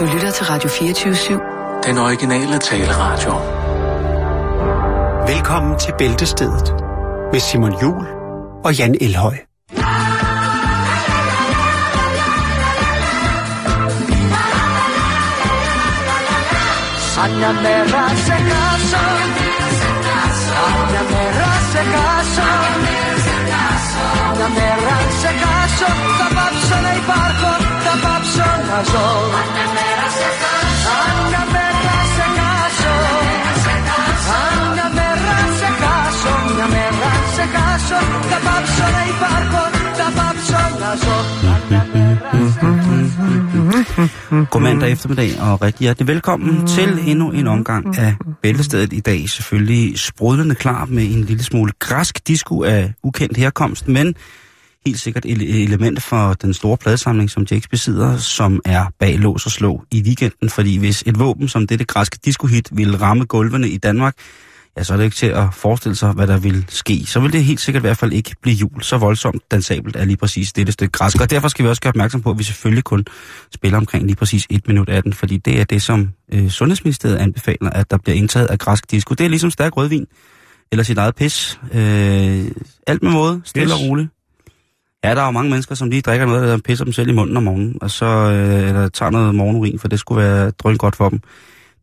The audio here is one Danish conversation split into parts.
Du lytter til Radio 24-7. Den originale taleradio. Velkommen til Bæltestedet med Simon Jul og Jan Elhøj. Aña me hace caso, Aña me hace caso, Aña me hace caso, tapapso nei parco, tapapso naso. Aña me hace caso, Aña me hace caso, Aña me hace caso, Aña me hace caso, tapapso nei parco, tapapso naso. God mandag eftermiddag, og rigtig hjertelig velkommen til endnu en omgang af Bæltestedet i dag. Selvfølgelig sprudlende klar med en lille smule græsk disco af ukendt herkomst, men helt sikkert ele- element for den store pladesamling, som Jakes besidder, som er bag lås og slå i weekenden. Fordi hvis et våben som dette græske disco-hit ville ramme gulvene i Danmark, ja, så er det ikke til at forestille sig, hvad der vil ske. Så vil det helt sikkert i hvert fald ikke blive jul. Så voldsomt dansabelt er lige præcis dette stykke græsk. Og derfor skal vi også gøre opmærksom på, at vi selvfølgelig kun spiller omkring lige præcis 1 minut af den, fordi det er det, som øh, Sundhedsministeriet anbefaler, at der bliver indtaget af græsk disco. Det er ligesom stærk rødvin, eller sit eget pis. Øh, alt med måde, stille Pis? og roligt. Ja, der er jo mange mennesker, som lige drikker noget, der pisser dem selv i munden om morgenen, og så øh, eller tager noget morgenurin, for det skulle være drøn godt for dem.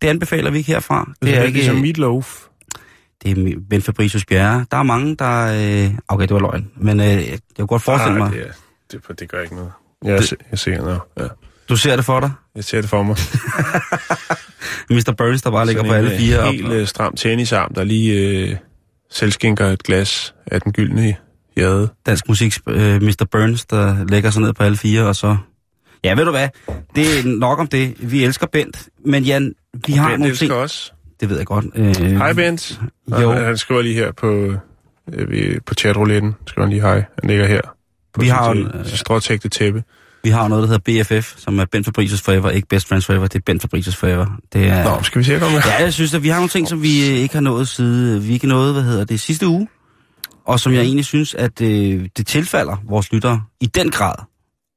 Det anbefaler vi ikke herfra. Det er ikke ligesom Meatloaf. Det er Ben Fabricius Bjerre. Der er mange, der... Øh... Okay, det var løgn. Men øh, jeg kunne godt forestille mig... Ah, det, er, det, det gør ikke noget. Jeg, det... jeg ser noget. Ja. Du ser det for dig? Jeg ser det for mig. Mr. Burns, der bare ligger på alle en, fire. øh, op- Helt øh, stram tennisarm, der lige øh, selvskinker et glas af den gyldne jade. dansk musik, øh, Mr. Burns, der lægger sig ned på alle fire, og så... Ja, ved du hvad? Det er nok om det. Vi elsker Bent. Men Jan, vi har Bent nogle ting... også. Det ved jeg godt. Øh, Hej Bent. Jo. Han, han skriver lige her på, øh, på chatrouletten. Skriver han lige hej. Han ligger her. På Vi har øh, en, øh, sit stråtægte tæppe. Vi har noget, der hedder BFF, som er Bent Fabricius Forever. Ikke Best Friends Forever, det er Bent Fabricius Forever. Det er... Nå, skal vi se, om. Ja, jeg synes, at vi har nogle ting, som vi øh, ikke har nået side... Vi ikke nået, hvad hedder det, sidste uge. Og som jeg egentlig synes, at øh, det tilfalder vores lyttere i den grad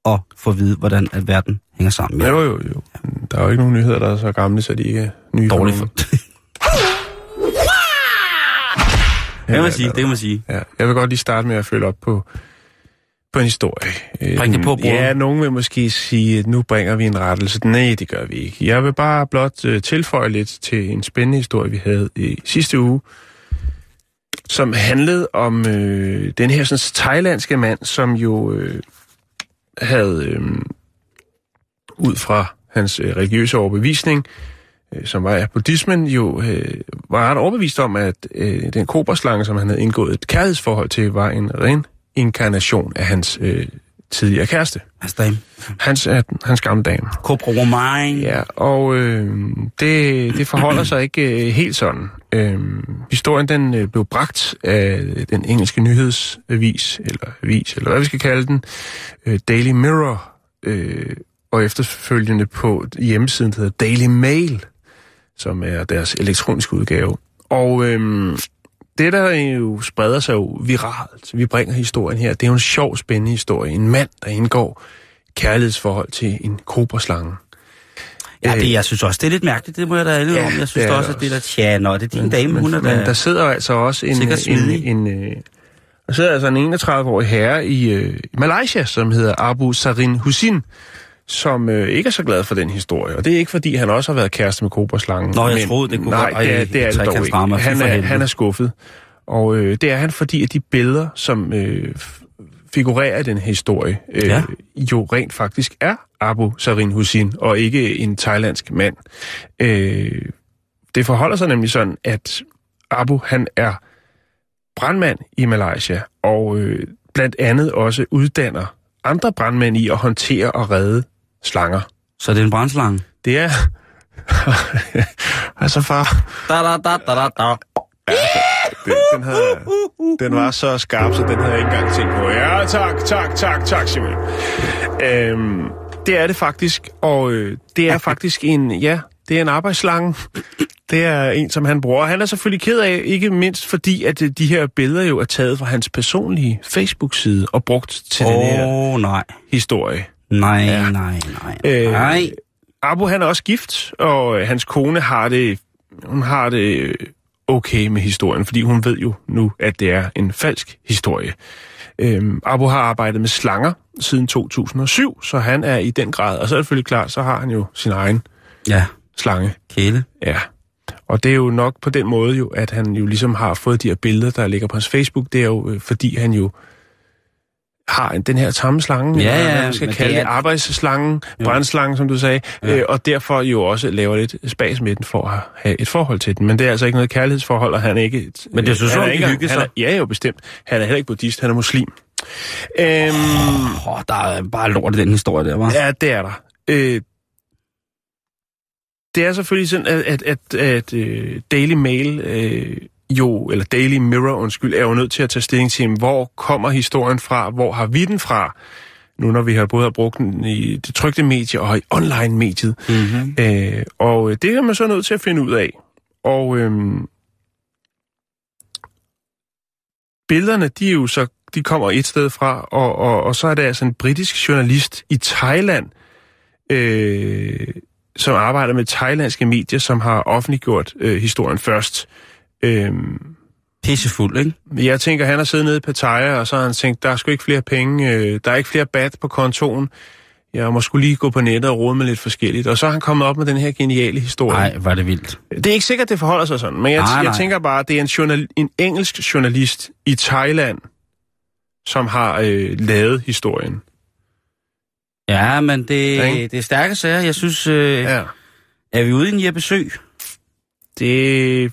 at få at vide, hvordan at verden hænger sammen. Jo, jo, jo. Der er jo ikke nogen nyheder, der er så gamle, så de ikke er nye Dårligt for... det kan man sige, det kan man sige. Ja, jeg vil godt lige starte med at følge op på, på en historie. Bring det på Øhm, bordet. Ja, nogen vil måske sige, at nu bringer vi en rettelse. Nej, det gør vi ikke. Jeg vil bare blot uh, tilføje lidt til en spændende historie, vi havde i sidste uge, som handlede om øh, den her sådan, thailandske mand, som jo øh, havde øh, ud fra hans øh, religiøse overbevisning, øh, som var buddhismen, jo øh, var ret overbevist om, at øh, den koberslange, som han havde indgået et kærlighedsforhold til, var en ren inkarnation af hans øh, tidligere kæreste. Hans dame. Hans, øh, hans gamle dame. Cobra Woman. Ja, og øh, det, det forholder sig ikke øh, helt sådan. Øh, historien den øh, blev bragt af den engelske nyhedsavis, eller avis, eller hvad vi skal kalde den, øh, Daily Mirror, øh, og efterfølgende på hjemmesiden, der hedder Daily Mail, som er deres elektroniske udgave. Og øh, det, der jo spreder sig jo viralt, vi bringer historien her, det er jo en sjov, spændende historie. En mand, der indgår kærlighedsforhold til en koberslange. Ja, det, jeg synes også, det er lidt mærkeligt, det må jeg da alle Ja, om. Jeg synes det også, at det er også. tja, nå, det er din dame, men, hun er men da... der sidder altså også en, en, smidig. en, øh, der sidder altså en 31-årig herre i øh, Malaysia, som hedder Abu Sarin Hussin, som øh, ikke er så glad for den historie. Og det er ikke, fordi han også har været kæreste med koberslangen. Nå, jeg men, troede, det kunne nej, godt- det er, Ej, det er det dog ikke. Han er, han er skuffet. Og øh, det er han, fordi at de billeder, som øh, figurerer i den historie, øh, Ja. jo rent faktisk er Abu Sarin Hussin, og ikke en thailandsk mand. Øh, det forholder sig nemlig sådan, at Abu, han er brandmand i Malaysia, og øh, blandt andet også uddanner andre brandmænd i at håndtere og redde slanger. Så det er en brændslange. Det er... altså far, Da, da, da, da, da, da. den, den, havde, den var så skarp, så den havde jeg ikke engang tænkt på. Ja, tak, tak, tak, tak, Simon. Øhm, det er det faktisk, og øh, det er faktisk en, ja, det er en arbejdsslange. Det er en, som han bruger. Han er selvfølgelig ked af, ikke mindst fordi, at øh, de her billeder jo er taget fra hans personlige Facebook-side og brugt til oh. den her nej. historie. Nej, Ja. nej, nej. Øh, Nej. Abu han er også gift, og øh, hans kone har det, hun har det øh, okay med historien, fordi hun ved jo nu, at det er en falsk historie. Øhm, Abu har arbejdet med slanger siden 2007, så han er i den grad, og så er det selvfølgelig klart, så har han jo sin egen Ja, slange. kæle. Ja. Og det er jo nok på den måde jo, at han jo ligesom har fået de her billeder, der ligger på hans Facebook. Det er jo, øh, fordi han jo har en- den her tamme slange, Ja, ja, man skal kalde det er- arbejdsslangen, brændslangen, som du sagde, Ja. øh, og derfor jo også laver lidt spas med den for at have et forhold til den. Men det er altså ikke noget kærlighedsforhold, og han er ikke... Men det er så han sådan, de ikke, han er, sig. Ja, jo bestemt. Han er heller ikke buddhist, han er muslim. Øhm, oh, der er bare lort i den historie der, var. Ja, det er der. Øh, det er selvfølgelig sådan, at, at, at, at uh, Daily Mail øh, jo, eller Daily Mirror, undskyld, er jo nødt til at tage stilling til, hvor kommer historien fra, hvor har vi den fra, nu når vi har både har brugt den i det trygte medie og i online-mediet. Mm-hmm. Øh, og øh, det er man så nødt til at finde ud af. Og øhm, billederne, de er jo så, de kommer et sted fra, og, og, og så er det altså en britisk journalist i Thailand, øh, som arbejder med thailandske medier, som har offentliggjort øh, historien først. Øhm, Pissefuld, ikke? jeg tænker, han har siddet nede i Pattaya, og så har han tænkt, der er sgu ikke flere penge, øh, der er ikke flere bat på kontoen. Jeg må skulle lige gå på nettet og rode med lidt forskelligt. Og så har han kommet op med den her geniale historie. Nej, var det vildt. Det er ikke sikkert, det forholder sig sådan, men jeg, Nej, jeg nej. tænker bare, at det er en, journal, en engelsk journalist i Thailand, som har øh, lavet historien. Ja, men det, Ikke? det er stærke sager. Jeg synes, øh, ja. Ja. er vi ude i en Jeppe Sø? Det,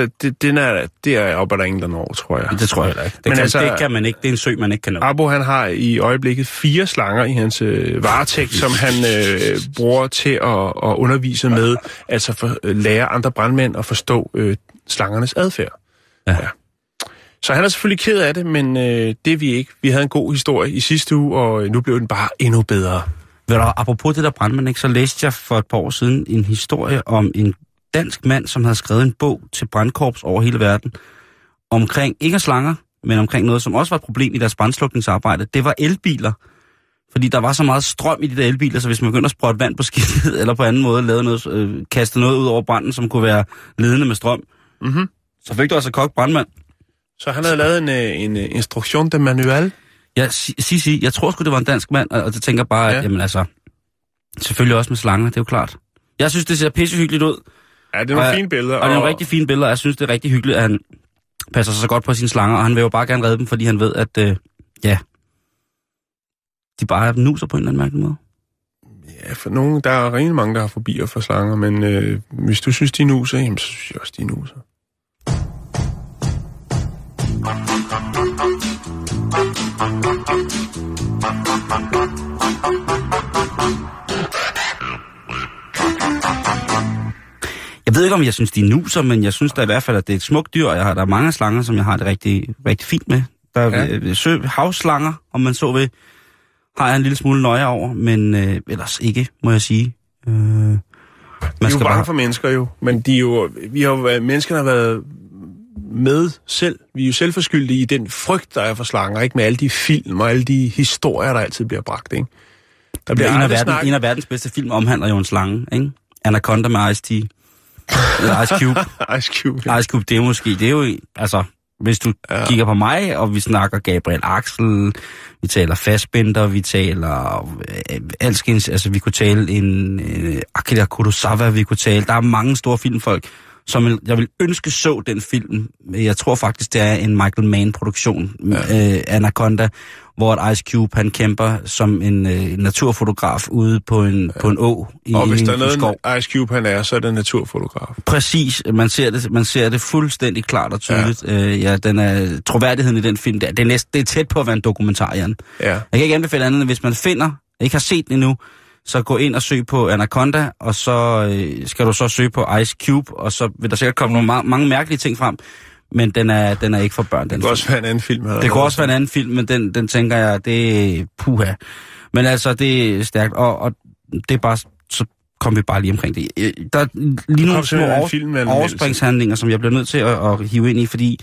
det, det, den er, det er op ad England over, tror jeg. Det tror jeg heller ikke. Det, Men kan, altså- det kan man ikke. Det er en sø, man ikke kan nå. Abo, han har i øjeblikket fire slanger i hans øh, varetægt, som han øh, bruger til at, at undervise med, altså for, øh, lære andre brandmænd at forstå øh, slangernes adfærd. Ja. Så han er selvfølgelig ked af det, men øh, det er vi ikke. Vi havde en god historie i sidste uge, og øh, nu blev den bare endnu bedre. Ved du, apropos det der brandmand, ikke, så læste jeg for et par år siden en historie om en dansk mand, som havde skrevet en bog til brandkorps over hele verden, omkring, ikke af slanger, men omkring noget, som også var et problem i deres brandslukningsarbejde. Det var elbiler. Fordi der var så meget strøm i de der elbiler, så hvis man begyndte at sprøjte vand på skidtet, eller på anden måde lave noget, øh, kaste noget ud over branden, som kunne være ledende med strøm, Mm-hmm. så fik du altså kogt brandmand. Så han havde lavet en, øh, en øh, instruktion de manual. Ja, sig, sig. Jeg tror sgu, det var en dansk mand, og og det tænker bare. Ja. at, jamen altså, selvfølgelig også med slanger, det er jo klart. Jeg synes, det ser pissehyggeligt ud, Ja, det er nogle Og- fine billeder. og det er nogle rigtig fine billeder, og jeg synes, det er rigtig hyggeligt, at han passer sig så godt på sine slanger, og han vil jo bare gerne redde dem, fordi han ved, at, øh, ja, de bare nuser på en eller anden mærkelig måde. Ja, for nogen, der er rigtig mange, der har fobier for slanger, men øh, hvis du synes, de nuser, jamen, så synes jeg også, de nuser. Jeg ved ikke, om jeg synes, de nuser, men jeg synes da i hvert fald, at det er et smukt dyr, og jeg har, der er mange slanger, som jeg har det rigtig, rigtig fint med. Der er Ja. ja. sø, havslanger, om man så vil, har jeg en lille smule nøje over, men øh, ellers ikke, må jeg sige. Øh, man De er jo bange bare... for mennesker jo, men de er jo, vi har jo, menneskerne har været med selv. Vi er jo selvforskyldige i den frygt, der er for slanger, ikke med alle de film og alle de historier, der altid bliver bragt, ikke? Der bliver en, af verden, snakket- en af verdens bedste film omhandler jo en slange, ikke? Anaconda med Ice-T. Eller Ice Cube. Ice Cube. Ja. Ice Cube, det er måske, det er jo, altså, hvis du Ja. kigger på mig, og vi snakker Gabriel Axel, vi taler Fassbinder, vi taler øh, alskens, altså vi kunne tale en øh, Akira Kurosawa, vi kunne tale, der er mange store filmfolk, som jeg vil ønske så den film. Jeg tror faktisk, det er en Michael Mann-produktion, ja. øh, Anaconda, hvor Ice Cube, han kæmper som en øh, naturfotograf ude på en, ja. på en å i Og hvis en, der er noget, skov. Ice Cube han er, så er det naturfotograf. Præcis, man ser det, man ser det fuldstændig klart og tydeligt. Ja. Øh, ja, den er, troværdigheden i den film, der, det, er næsten, det er tæt på at være en dokumentar, Jan. Ja. Jeg kan ikke anbefale andet, end hvis man finder, ikke har set den endnu, så gå ind og søg på Anaconda, og så øh, skal du så søge på Ice Cube, og så vil der sikkert komme nogle ma- mange mærkelige ting frem, men den er, den er ikke for børn, den Det film. kan også være en anden film. Det kunne også være en anden film, men den, den tænker jeg, det er puha. Men altså, det er stærkt, og, og det er bare, så kom vi bare lige omkring det. Øh, Der er lige nogle små over, filmanmeldelse. overspringshandlinger, som jeg bliver nødt til at, at hive ind i, fordi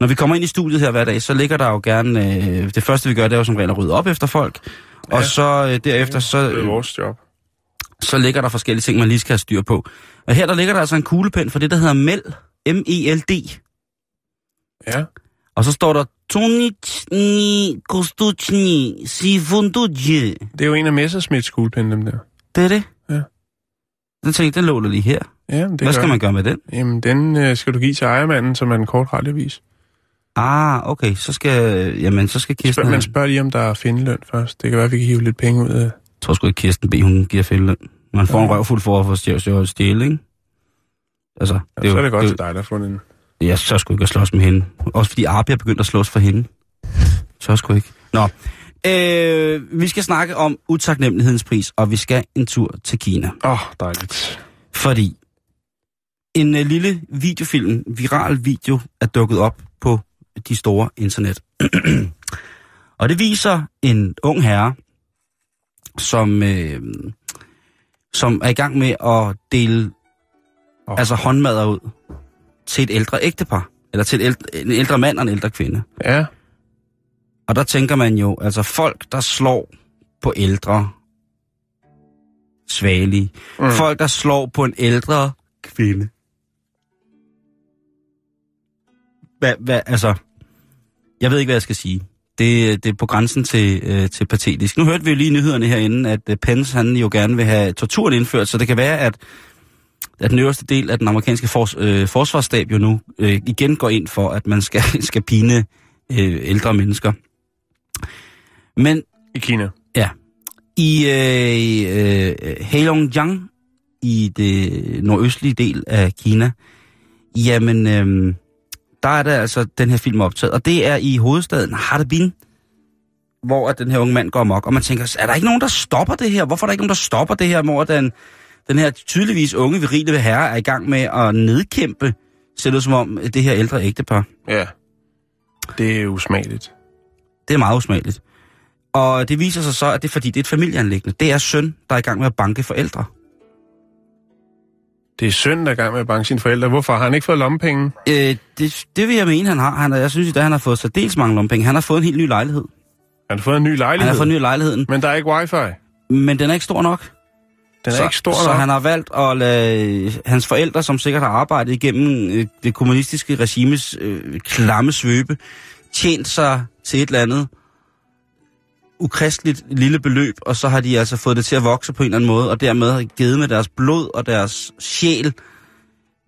når vi kommer ind i studiet her hver dag, så ligger der jo gerne, øh, det første vi gør, det er jo som regel at rydde op efter folk, og Ja. så øh, derefter, så, Det er øh, vores job. så ligger der forskellige ting, man lige skal have styr på. Og her der ligger der altså en kuglepen for det, der hedder MELD. M-E-L-D. Ja. Og så står der Tonichni Kostuchni Sifunduje. Det er jo en af Messersmiths kuglepinde, dem der. Det er det? Ja. Den tænkte, den lå der lige her. Ja, det Hvad skal jeg. man gøre med den? Jamen, den øh, skal du give til ejermanden, som er en kort radiovis. Ah, okay, så skal, jamen, så skal Kirsten... Spørg, have- man spørger lige, om der er findeløn først. Det kan være, vi kan hive lidt penge ud af Jeg tror sgu ikke, Kirsten B. hun giver fældeløn. Man får en Ja. røvfuld for at få stjæl, at stjæle, ikke? Altså, Ja, så er det godt det, til dig, der har fundet en. Jeg så sgu ikke at slås med hende. Også fordi Arbi er begyndt at slås for hende. Så sgu ikke. Nå. Øh, vi skal snakke om utaknemmelighedens pris, og vi skal en tur til Kina. Åh, oh, dejligt. Fordi en uh, lille videofilm, viral video, er dukket op på de store internet. og det viser en ung herre, som, øh, som er i gang med at dele Åh. altså håndmadder ud til et ældre ægtepar. Eller til et ældre, en ældre mand og en ældre kvinde. Ja, Og der tænker man jo, altså folk, der slår på ældre, svagelige. Mm. Folk, der slår på en ældre kvinde. Hvad, hvad, altså, jeg ved ikke, hvad jeg skal sige. Det, det er på grænsen til, øh, til patetisk. Nu hørte vi jo lige nyhederne herinde, at øh, Pence han jo gerne vil have torturen indført, så det kan være, at, at den øverste del af den amerikanske fors, øh, forsvarsstab jo nu øh, igen går ind for, at man skal, skal pine øh, ældre mennesker. Men i Kina. Ja. I øh, øh, Heilongjiang, i det nordøstlige del af Kina, jamen, øh, der er der altså den her film optaget. Og det er i hovedstaden Harbin, hvor at den her unge mand går amok. Og man tænker, er der ikke nogen, der stopper det her? Hvorfor er der ikke nogen, der stopper det her, hvor den, den her tydeligvis unge, virile herre er i gang med at nedkæmpe, ser det som om, det her ældre ægtepar? Ja. Det er usmageligt. Det er meget usmageligt. Og det viser sig så, at det er fordi, det er et familieanlæggende. Det er søn, der er i gang med at banke forældre. Det er søn, der er i gang med at banke sine forældre. Hvorfor? Har han ikke fået lommepenge? Øh, det, det vil jeg mene, han har. Han, jeg synes, at han har fået så dels mange lompenge. Han har fået en helt ny lejlighed. Han har fået en ny Han lejlighed. har fået en ny lejligheden, Men der er ikke wifi. men den er ikke stor nok. Den er så, ikke stor Så nok. han har valgt at lade hans forældre, som sikkert har arbejdet igennem øh, det kommunistiske regimes øh, klamme svøbe, tjent sig til et eller andet ukristeligt lille beløb, og så har de altså fået det til at vokse på en eller anden måde, og dermed har givet med deres blod og deres sjæl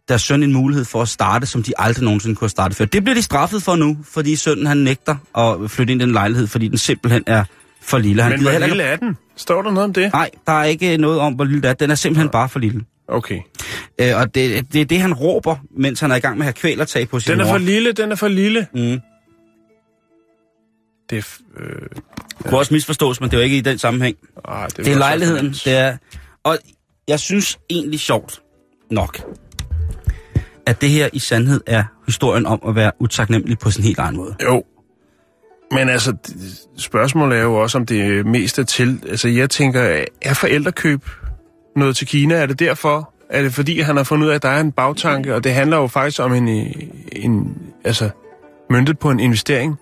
deres søn en mulighed for at starte, som de aldrig nogensinde kunne have startet før. Det bliver de straffet for nu, fordi sønnen han nægter at flytte ind i den lejlighed, fordi den simpelthen er for lille. Han Men hvor heller lille er den? Står der noget om det? Nej, der er ikke noget om, hvor lille det er. Den er simpelthen bare for lille. Okay. Øh, og det, det er det, han råber, mens han er i gang med at have kvælertag på sin Den er mor. for lille, den er for lille. Mm. Det Øh, Det kunne også misforstås, men det er jo ikke i den sammenhæng. ah, det, Det er lejligheden, det er... Og jeg synes egentlig sjovt nok, at det her i sandhed er historien om at være utaknemmelig på sin helt egen måde. Jo. Men altså, spørgsmålet er jo også, om det mest er til... Altså, jeg tænker, er forældrekøb noget til Kina? Er det derfor? Er det fordi, han har fundet ud af, at der er en bagtanke? Og det handler jo faktisk om en... en altså, møntet på en investering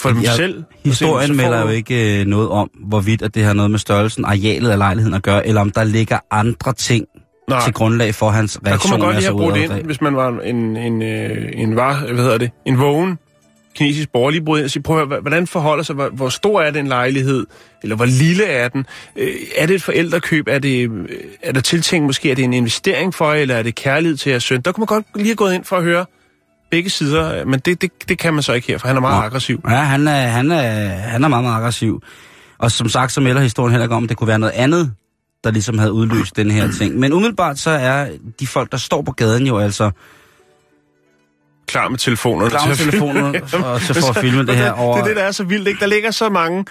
for dem Jeg- selv. Historien får melder jo ikke øh, noget om, hvorvidt at det har noget med størrelsen, arealet af lejligheden at gøre, eller om der ligger andre ting Nej. til grundlag for hans Der kunne reaktion. man godt lige at have brugt ind, hvis man var en, en, øh, en, var, hvad hedder det, en vågen kinesisk borger lige brudt ind og sige, prøv at høre, hvordan forholder sig, hvor, hvor stor er den lejlighed, eller hvor lille er den? Øh, er det et forældrekøb? Er, det, øh, er der tiltænkt måske, er det en investering for jer, eller er det kærlighed til jeres søn? Der kunne man godt lige have gået ind for at høre begge sider, men det, det, det kan man så ikke her, for han er meget Nå. aggressiv. Ja, han er, han, er, han er meget, meget aggressiv. Og som sagt, så melder historien heller ikke om, at det kunne være noget andet, der ligesom havde udløst den her ting. Men umiddelbart så er de folk, der står på gaden jo altså Klar med telefonerne. klar med til at filme. telefoner og til for at filme det her over... Det er det, der er så vildt, ikke? Der ligger så mange,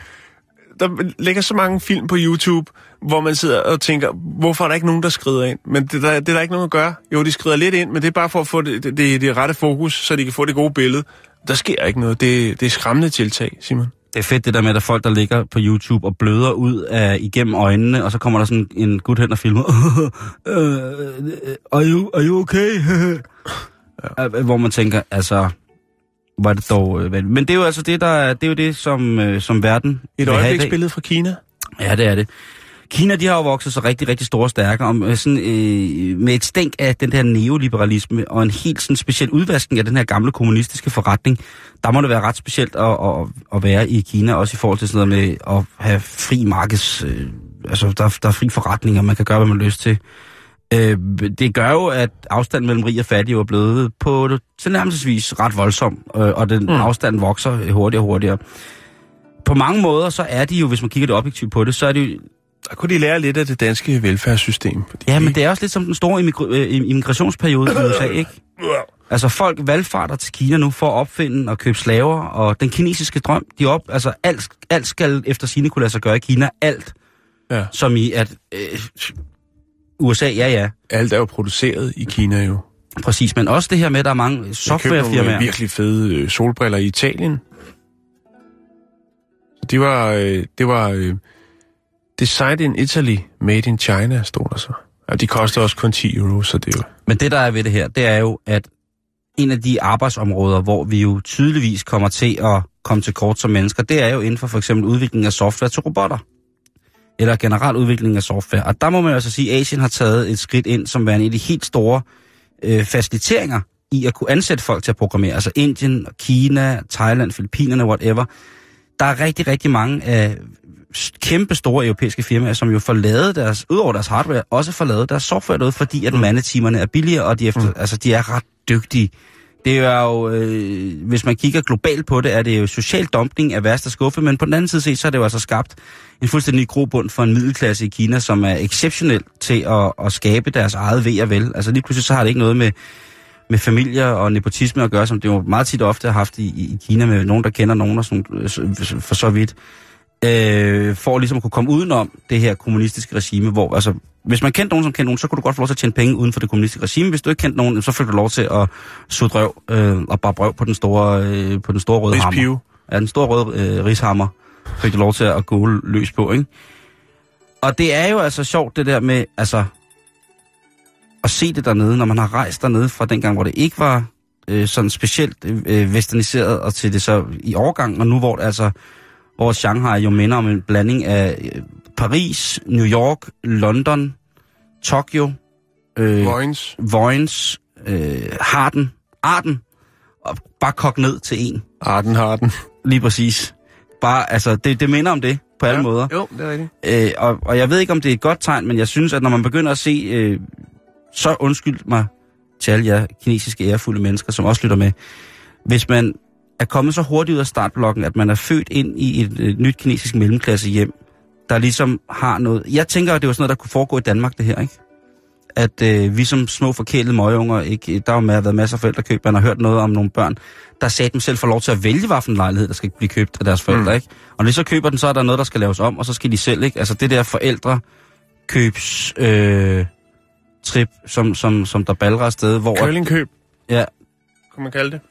der ligger så mange film på YouTube, hvor man sidder og tænker, hvorfor er der ikke nogen, der skrider ind? Men det, der, det er der ikke nogen, der gør. Jo, de skrider lidt ind, men det er bare for at få det, det, det, det rette fokus, så de kan få det gode billede. Der sker ikke noget. Det, det er skræmmende tiltag, Simon. Det er fedt det der med, at der er folk, der ligger på YouTube og bløder ud af, igennem øjnene, og så kommer der sådan en gut hen og filmer. uh, are, you, are you okay? ja. Hvor man tænker, altså, er det dog... øh, Men det er jo altså det, der, er- det, er jo det som, øh, som verden Et øjebliksbillede fra Kina. Ja, det er det. Kina, de har jo vokset sig rigtig, rigtig store og stærke, om, øh, sådan, øh, med et stænk af den der neoliberalisme, og en helt sådan speciel udvaskning af den her gamle kommunistiske forretning. Der må det være ret specielt at, at, at være i Kina, også i forhold til sådan noget med at have fri markeds... Øh, altså, der, der er fri forretning, og man kan gøre, hvad man har lyst til. Øh, det gør jo, at afstanden mellem rig og fattig er blevet på tilnærmelsesvis ret voldsom, øh, og den mm. afstand vokser hurtigere og hurtigere. På mange måder, så er de jo, hvis man kigger det objektivt på det, så er det jo der kunne de lære lidt af det danske velfærdssystem. Ja, men det er også lidt som den store øh, immigrationsperiode i USA, ikke? Altså folk valgfarter til Kina nu for at opfinde og købe slaver, og den kinesiske drøm, de op, altså alt, alt skal efter sine kunne lade sig gøre i Kina, alt. Ja. Som i at øh, USA, ja ja. Alt er jo produceret i Kina jo. Præcis, men også det her med, at der er mange softwarefirmaer. Jeg virkelig fede øh, solbriller i Italien. De var, øh, det var øh, Designed in Italy, made in China, stod der så. Og de koster også kun 10 euro, så det er jo... Men det, der er ved det her, det er jo, at en af de arbejdsområder, hvor vi jo tydeligvis kommer til at komme til kort som mennesker, det er jo inden for for eksempel udvikling af software til robotter. Eller generelt udvikling af software. Og der må man altså sige, at Asien har taget et skridt ind, som værende en af de helt store øh, faciliteringer i at kunne ansætte folk til at programmere. Altså Indien, Kina, Thailand, Filippinerne, whatever. Der er rigtig, rigtig mange af kæmpe store europæiske firmaer, som jo får lavet deres, udover deres hardware, også får lavet deres software derude, fordi at mm. mandetimerne er billigere, og de, efter, mm. altså, de er ret dygtige. Det er jo, øh, hvis man kigger globalt på det, er det jo social dumpning af værste skuffe, men på den anden side set, så er det jo altså skabt en fuldstændig grobund for en middelklasse i Kina, som er exceptionel til at, at skabe deres eget ved og vel. Altså lige pludselig så har det ikke noget med, med familier og nepotisme at gøre, som det jo meget tit ofte har haft i, i Kina med nogen, der kender nogen og sådan, øh, for så vidt øh, for ligesom at kunne komme udenom det her kommunistiske regime, hvor altså, hvis man kendte nogen, som kendte nogen, så kunne du godt få lov til at tjene penge uden for det kommunistiske regime. Hvis du ikke kendte nogen, så fik du lov til at suge drøv øh, og bare brøv på den store, øh, på den store røde hammer. Ja, den store røde øh, rishammer fik du lov til at gå løs på, ikke? Og det er jo altså sjovt, det der med, altså, at se det dernede, når man har rejst dernede fra den gang, hvor det ikke var øh, sådan specielt øh, westerniseret, og til det så i overgang, og nu hvor det altså hvor Shanghai jo minder om en blanding af øh, Paris, New York, London, Tokyo, øh, Vojens, Vojens øh, Harden, Arden, og bare kogt ned til en. Arden, Harden. Lige præcis. Bare, altså, det, det minder om det på alle ja, måder. Jo, det er rigtigt. Øh, og, og jeg ved ikke, om det er et godt tegn, men jeg synes, at når man begynder at se, øh, så undskyld mig til alle jer kinesiske ærefulde mennesker, som også lytter med, hvis man er kommet så hurtigt ud af startblokken, at man er født ind i et, et nyt kinesisk mellemklasse hjem, der ligesom har noget... Jeg tænker, at det var sådan noget, der kunne foregå i Danmark, det her, ikke? At øh, vi som små forkælede møgeunger, ikke, der har med været masser af forældrekøb, man har hørt noget om nogle børn, der sagde dem selv for lov til at vælge, hvilken lejlighed, der skal blive købt af deres forældre, mm. ikke? Og når de så køber den, så er der noget, der skal laves om, og så skal de selv, ikke? Altså det der forældre købs øh, trip, som, som, som der balrer afsted, hvor... Kølingkøb. Ja. Kan man kalde det?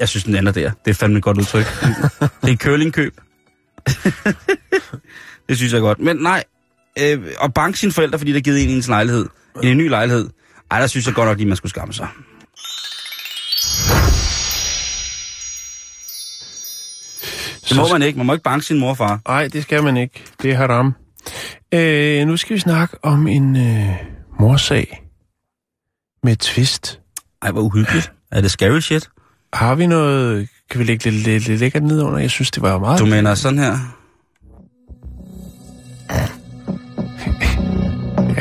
Jeg synes, den ender der. Det er fandme et godt udtryk. det er curlingkøb. det synes jeg godt. Men nej, øh, og banke sine forældre, fordi der er givet en i ens lejlighed. I en ny lejlighed. Ej, der synes jeg godt nok lige, man skulle skamme sig. Det må man ikke. Man må ikke banke sin mor og far. Nej, det skal man ikke. Det er haram. Øh, nu skal vi snakke om en øh, morsag med twist. Ej, hvor uhyggeligt. Er det scary shit? Har vi noget... Kan vi lægge lidt, lidt, lidt lækkert ned under? Jeg synes, det var meget... Du mener sådan her?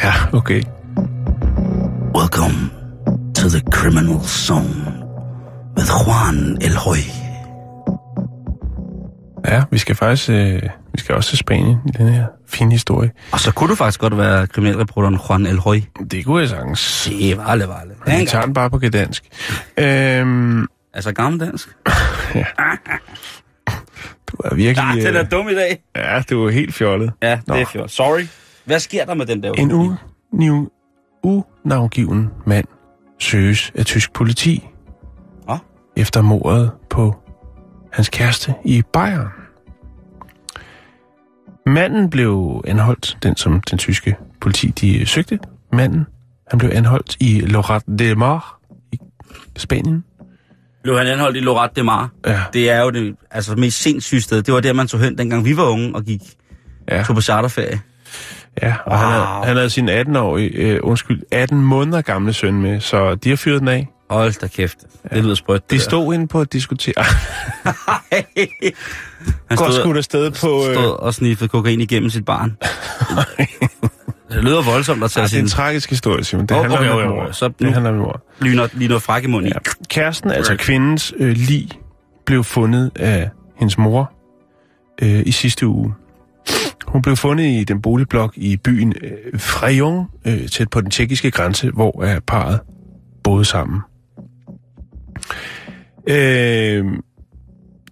Ja, okay. Welcome to the criminal zone with Juan El Hoy. Ja, vi skal faktisk... Øh, vi skal også til Spanien i den her fine historie. Og så kunne du faktisk godt være kriminalreporteren Juan El Hoy. Det kunne jeg sagtens. Se, vale, vale. Vi tager den bare på gedansk. Øhm, Altså gammeldansk? ja. Du er virkelig... Ja, den er øh, dum i dag. Ja, du er helt fjollet. Ja, det Nå. er fjollet. Sorry. Hvad sker der med den der? En u, new, unavgiven mand søges af tysk politi. Ja? Efter mordet på hans kæreste i Bayern. Manden blev anholdt, den som den tyske politi de søgte. Manden, han blev anholdt i Lorat de Mar i Spanien blev han anholdt i Lorat de Mar. Ja. Det er jo det altså, mest sindssyge sted. Det var der, man tog hen, dengang vi var unge og gik ja. tog på charterferie. Ja, og wow. han, havde, han havde sin 18-årige, øh, undskyld, 18 måneder gamle søn med, så de har fyret den af. Hold da kæft. Ja. Det lyder sprødt. De stod inde på at diskutere. han Godt skudt afsted på... Øh... Stod og sniffede kokain igennem sit barn. det lyder voldsomt at tage sin... det er en tragisk historie, Simon. Det oh, handler okay, om okay, okay. Så det handler om mor. Lige noget, lige noget fræk i munden. Ja. Kæresten, altså kvindens øh, lig, blev fundet af hendes mor øh, i sidste uge. Hun blev fundet i den boligblok i byen øh, Frejon, øh, tæt på den tjekkiske grænse, hvor er parret boede sammen. Øh,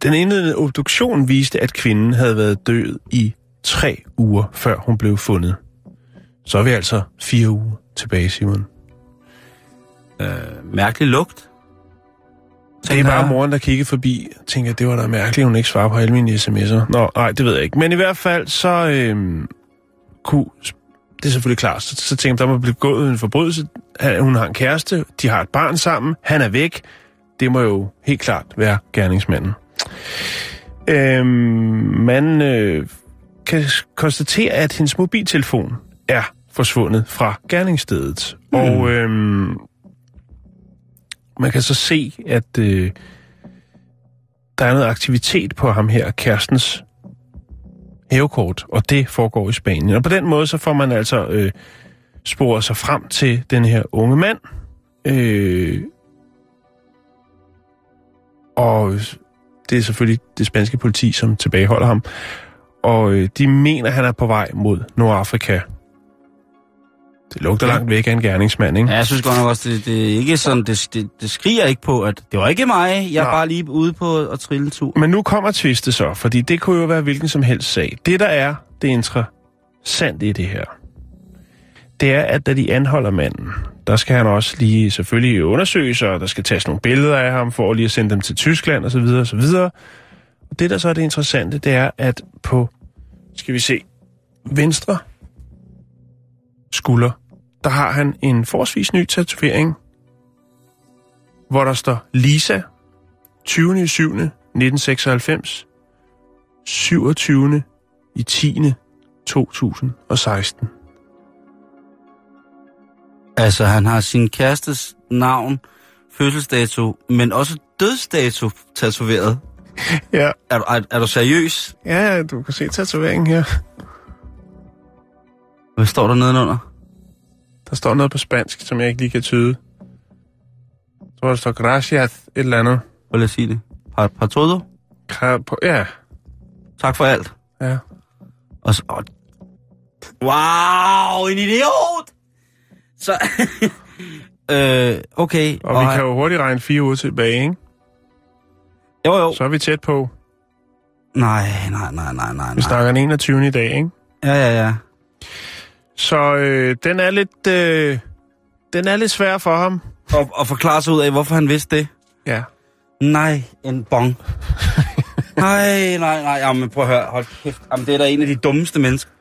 den indledende obduktion viste, at kvinden havde været død i tre uger, før hun blev fundet. Så er vi altså fire uger tilbage, Simon. Øh, mærkelig lugt. Det er bare moren, der kigger forbi og tænker, det var da mærkeligt, hun ikke svarer på alle mine sms'er. Nå, nej, det ved jeg ikke. Men i hvert fald, så øhm, kunne... Det er selvfølgelig klart. Så, så tænker jeg, der må blive gået en forbrydelse. Hun har en kæreste, de har et barn sammen, han er væk. Det må jo helt klart være gerningsmanden. Øhm, man øh, kan konstatere, at hendes mobiltelefon er forsvundet fra gerningsstedet. Mm. Og øhm, man kan så se, at øh, der er noget aktivitet på ham her, kærestens hævekort, og det foregår i Spanien. Og på den måde, så får man altså øh, sporet sig frem til den her unge mand. Øh, og det er selvfølgelig det spanske politi, som tilbageholder ham. Og øh, de mener, at han er på vej mod Nordafrika. Det lugter langt væk af en gerningsmand, ikke? Ja, jeg synes godt nok også, det, det er ikke sådan, det, det, det skriger ikke på, at det var ikke mig, jeg er bare lige ude på at trille en tur. Men nu kommer tvistet så, fordi det kunne jo være hvilken som helst sag. Det, der er det interessante i det her, det er, at da de anholder manden, der skal han også lige selvfølgelig undersøges, og der skal tages nogle billeder af ham, for lige at sende dem til Tyskland osv. osv. Og det, der så er det interessante, det er, at på, skal vi se, venstre skulder, der har han en forholdsvis ny tatovering, hvor der står Lisa, 20. 7. 1996, 27. i 10. 2016. Altså, han har sin kærestes navn, fødselsdato, men også dødsdato tatoveret. Ja. Er, er, er du seriøs? Ja, du kan se tatoveringen her. Hvad står der nedenunder? Der står noget på spansk, som jeg ikke lige kan tyde. Så der står gracias et eller andet. Hvad jeg sige det? Par, par todo? Ja. Tak for alt. Ja. Og så... Oh. Wow, en idiot! Så... øh, okay. Og, og vi kan jo hurtigt regne fire uger tilbage, ikke? Jo, jo. Så er vi tæt på. Nej, nej, nej, nej, nej. Vi snakker den 21. i dag, ikke? Ja, ja, ja. Så øh, den er lidt... Øh, den er lidt svær for ham. Og, og forklare sig ud af, hvorfor han vidste det. Ja. Nej, en bong. nej, nej, nej. Jamen, prøv at høre. Hold kæft. Jamen, det er da en af de dummeste mennesker.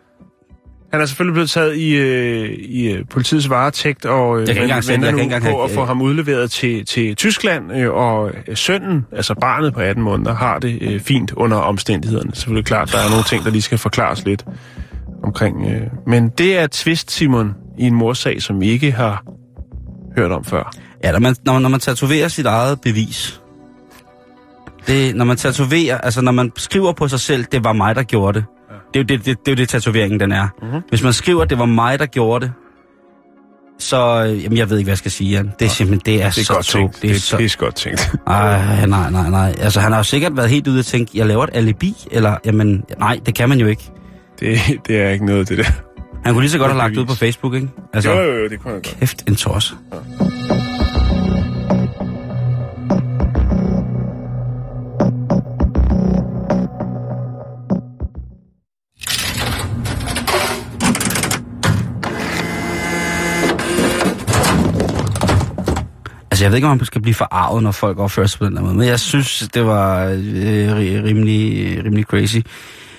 Han er selvfølgelig blevet taget i, øh, i øh, politiets varetægt, og øh, jeg kan venter nu på at få ham udleveret til, til Tyskland, øh, og øh, sønnen, altså barnet på 18 måneder, har det øh, fint under omstændighederne. Selvfølgelig klart, der er nogle ting, der lige skal forklares lidt omkring. Øh. Men det er twist, Simon, i en morsag, som vi ikke har hørt om før. Ja, når man, når, når man tatoverer sit eget bevis, det, når man tatoverer, altså når man skriver på sig selv, det var mig, der gjorde det. Det, er jo det, det, det er jo det, tatoveringen den er. Mm-hmm. Hvis man skriver, det var mig, der gjorde det, så, jamen jeg ved ikke, hvad jeg skal sige, Jan. Det er simpelthen, det er, det er så godt tænkt. Det er, det er så... Er godt tænkt. Ej, nej, nej, nej. Altså, han har jo sikkert været helt ude og tænke, jeg laver et alibi, eller, jamen, nej, det kan man jo ikke. Det, det er ikke noget, det der. Han kunne lige så godt have lagt ud på Facebook, ikke? Altså, jo, jo, jo, det kunne han godt. Kæft, en tosse. Ja. Altså, jeg ved ikke, om man skal blive forarvet, når folk opfører sig på den der måde, men jeg synes, det var øh, rimelig, rimelig crazy.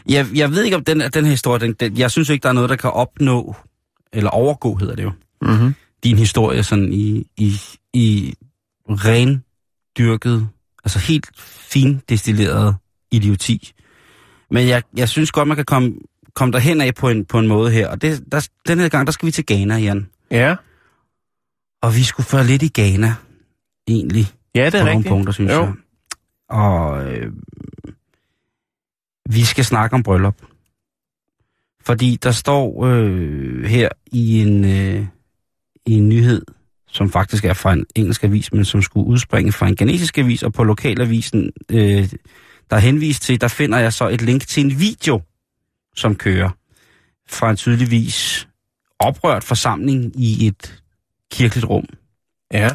Jeg, jeg ved ikke, om den, den her historie, den, den, jeg synes ikke, der er noget, der kan opnå, eller overgå, hedder det jo, mm-hmm. din historie sådan i, i, i ren dyrket, altså helt fin destilleret idioti. Men jeg, jeg synes godt, man kan komme, komme derhen af på en, på en måde her. Og det, der, den her gang, der skal vi til Ghana, Jan. Ja. Og vi skulle føre lidt i Ghana, egentlig. Ja, det er på nogle rigtigt. punkter, synes Jo. jeg. Og øh, vi skal snakke om bryllup. Fordi der står øh, her i en, øh, i en nyhed, som faktisk er fra en engelsk avis, men som skulle udspringe fra en genetisk avis, og på lokalavisen, øh, der er henvist til, der finder jeg så et link til en video, som kører fra en tydeligvis oprørt forsamling i et kirkeligt rum. Ja.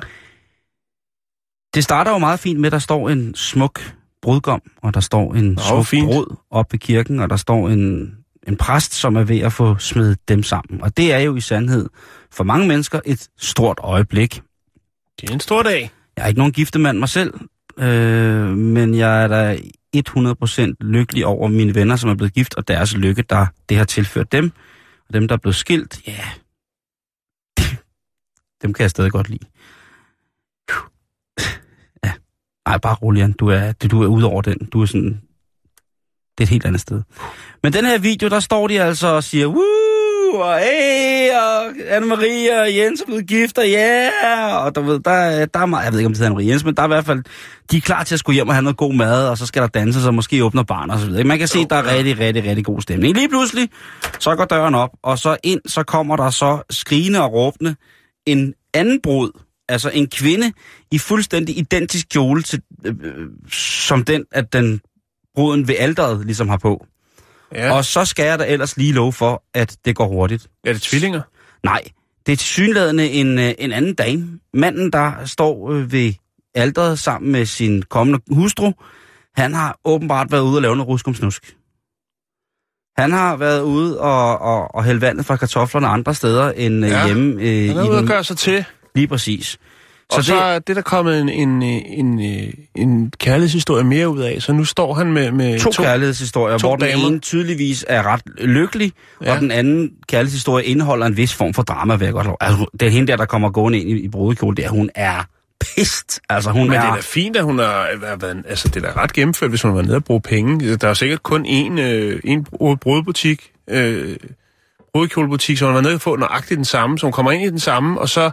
Det starter jo meget fint med, at der står en smuk brudgom, og der står en smuk fint. brud op i kirken, og der står en, en præst, som er ved at få smidt dem sammen. Og det er jo i sandhed for mange mennesker et stort øjeblik. Det er en stor dag. Jeg er ikke nogen giftemand mig selv, øh, men jeg er da 100% lykkelig over mine venner, som er blevet gift, og deres lykke, der det har tilført dem. Og dem, der er blevet skilt, ja, dem kan jeg stadig godt lide. Ja, ej, bare rolig. Du er, du er ude over den. Du er sådan... Det er et helt andet sted. Men den her video, der står de altså og siger, Woo! og hey, og Anne-Marie og Jens er blevet gift, og ja, yeah! og du ved, der, er- der er meget, jeg ved ikke, om det hedder Anne-Marie Jens, men der er i hvert fald, de er klar til at skulle hjem og have noget god mad, og så skal der danses, og måske åbner barn og så videre. Man kan se, der er rigtig, rigtig, rigtig god stemning. Lige pludselig, så går døren op, og så ind, så kommer der så skrigende og råbende en anden brud, altså en kvinde i fuldstændig identisk kjole til, øh, øh, som den, at den bruden ved alderet ligesom har på. Ja. Og så skal jeg da ellers lige love for, at det går hurtigt. Er det tvillinger? Nej, det er tilsyneladende en, øh, en anden dame. Manden, der står øh, ved alderet sammen med sin kommende hustru, han har åbenbart været ude og lave noget ruskumsnusk. Han har været ude og, og, og hælde vandet fra kartoflerne andre steder end ja. Hjemme øh, Han er ude og gøre sig til. Lige præcis. Så og så er det der kommet en, en, en, en, kærlighedshistorie mere ud af. Så nu står han med, med to, to kærlighedshistorier, to hvor den damer. ene tydeligvis er ret lykkelig, ja. Og den anden kærlighedshistorie indeholder en vis form for drama, vil jeg godt lov. Altså, det er hende der, der kommer gående ind i, i brudekjole, der hun er pist. Altså, hun Men er... det er da fint, at hun har været, altså det er da ret gennemført, hvis hun har været nede og bruge penge. Der er sikkert kun én, øh, en brud- brudbutik, øh, brudekjolebutik, så hun har været nede og få nøjagtigt den samme, så hun kommer ind i den samme, og så,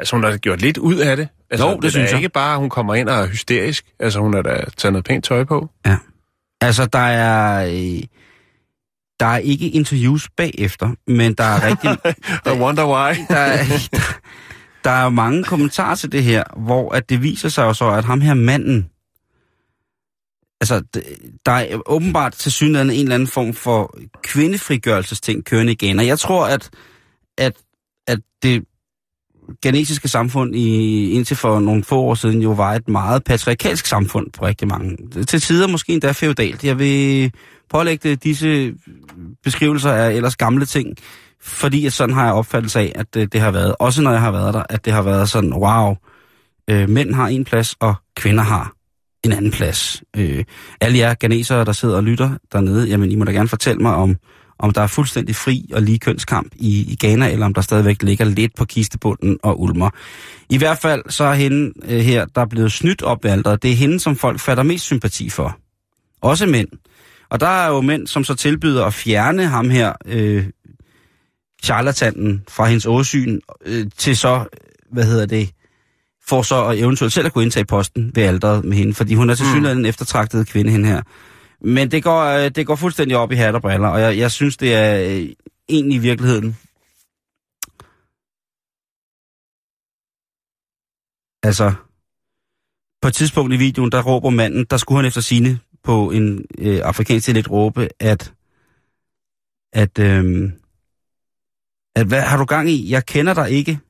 altså hun har gjort lidt ud af det. Altså, Jo, det er synes jeg. ikke bare, hun kommer ind og er hysterisk. Altså hun har da taget noget pænt tøj på. Ja. Altså, der er... øh, Der er ikke interviews bagefter, men der er rigtig... I wonder why. der, er, der, der er mange kommentarer til det her, hvor at det viser sig jo så, at ham her manden, altså, der er åbenbart til synligheden en eller anden form for kvindefrigørelsesting kørende igen. Og jeg tror, at, at, at det genetiske samfund i, indtil for nogle få år siden jo var et meget patriarkalsk samfund på rigtig mange. Til tider måske endda feudalt. Jeg vil pålægge disse beskrivelser af ellers gamle ting, fordi at sådan har jeg opfattelse af, at det, det har været, også når jeg har været der, at det har været sådan, wow, øh, mænd har en plads, og kvinder har en anden plads. Øh, alle jer ganesere, der sidder og lytter dernede, jamen I må da gerne fortælle mig, om, om der er fuldstændig fri og lige kønskamp i, i Ghana, eller om der stadigvæk ligger lidt på kistebunden og ulmer. I hvert fald så er hende øh, her, der er blevet snydt op ved alderet. Det er hende, som folk fatter mest sympati for. Også mænd. Og der er jo mænd, som så tilbyder at fjerne ham her, øh, charlatanen fra hendes åsyn, øh, til så, hvad hedder det, for så at eventuelt selv at kunne indtage posten ved alderet med hende, fordi hun er til synligheden en eftertragtet kvinde, hende her. Men det går, øh, det går fuldstændig op i hat og briller, og jeg, jeg synes, det er øh, egentlig i virkeligheden. Altså, på et tidspunkt i videoen, der råber manden, der skulle han efter sine på en øh, afrikansk dialekt råbe, at, at, øh, at hvad har du gang i? Jeg kender dig ikke.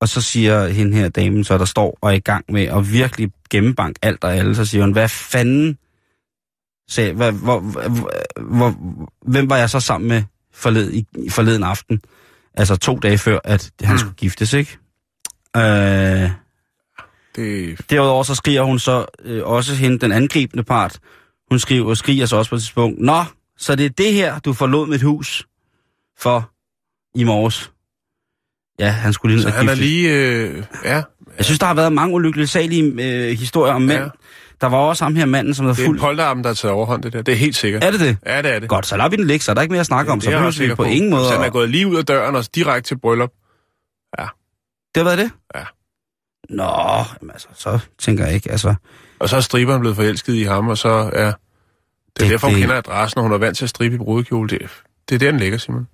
Og så siger hende her damen, så der står og er i gang med at virkelig gennembank alt og alle, så siger hun, hvad fanden sagde, hvad, hvor, hvor, hvor, hvem var jeg så sammen med forled, i, forleden aften? Altså to dage før, at han Mm. skulle giftes, ikke? Øh, Det, Derudover så skriver hun så øh, også hende, den angribende part. Hun skriver, skriger så også på et tidspunkt, Nå, så det er det her, du forlod mit hus for i morges. Ja, han skulle lige så han er lige... Øh, ja, Jeg synes, der har været mange ulykkelige salige øh, historier om mænd, Ja. Der var også ham her manden, som var Det er fuld... en polterarmen, der har taget overhånd, det der. Det er helt sikkert. Er det det? Ja, det er det. Godt, så lader vi den ligge, så er der ikke mere at snakke om. Så det er vi sikker på ingen måde... Så han er gået lige ud af døren og direkte til bryllup. Det har været det? Ja. Nå, jamen altså, så tænker jeg ikke, altså... Og så er striberen blevet forelsket i ham, og så er... Det er Det- derfor, hun det- kender adressen, og hun er vant til at stribe i brudekjole. Det, er- det er der, den ligger, Simon.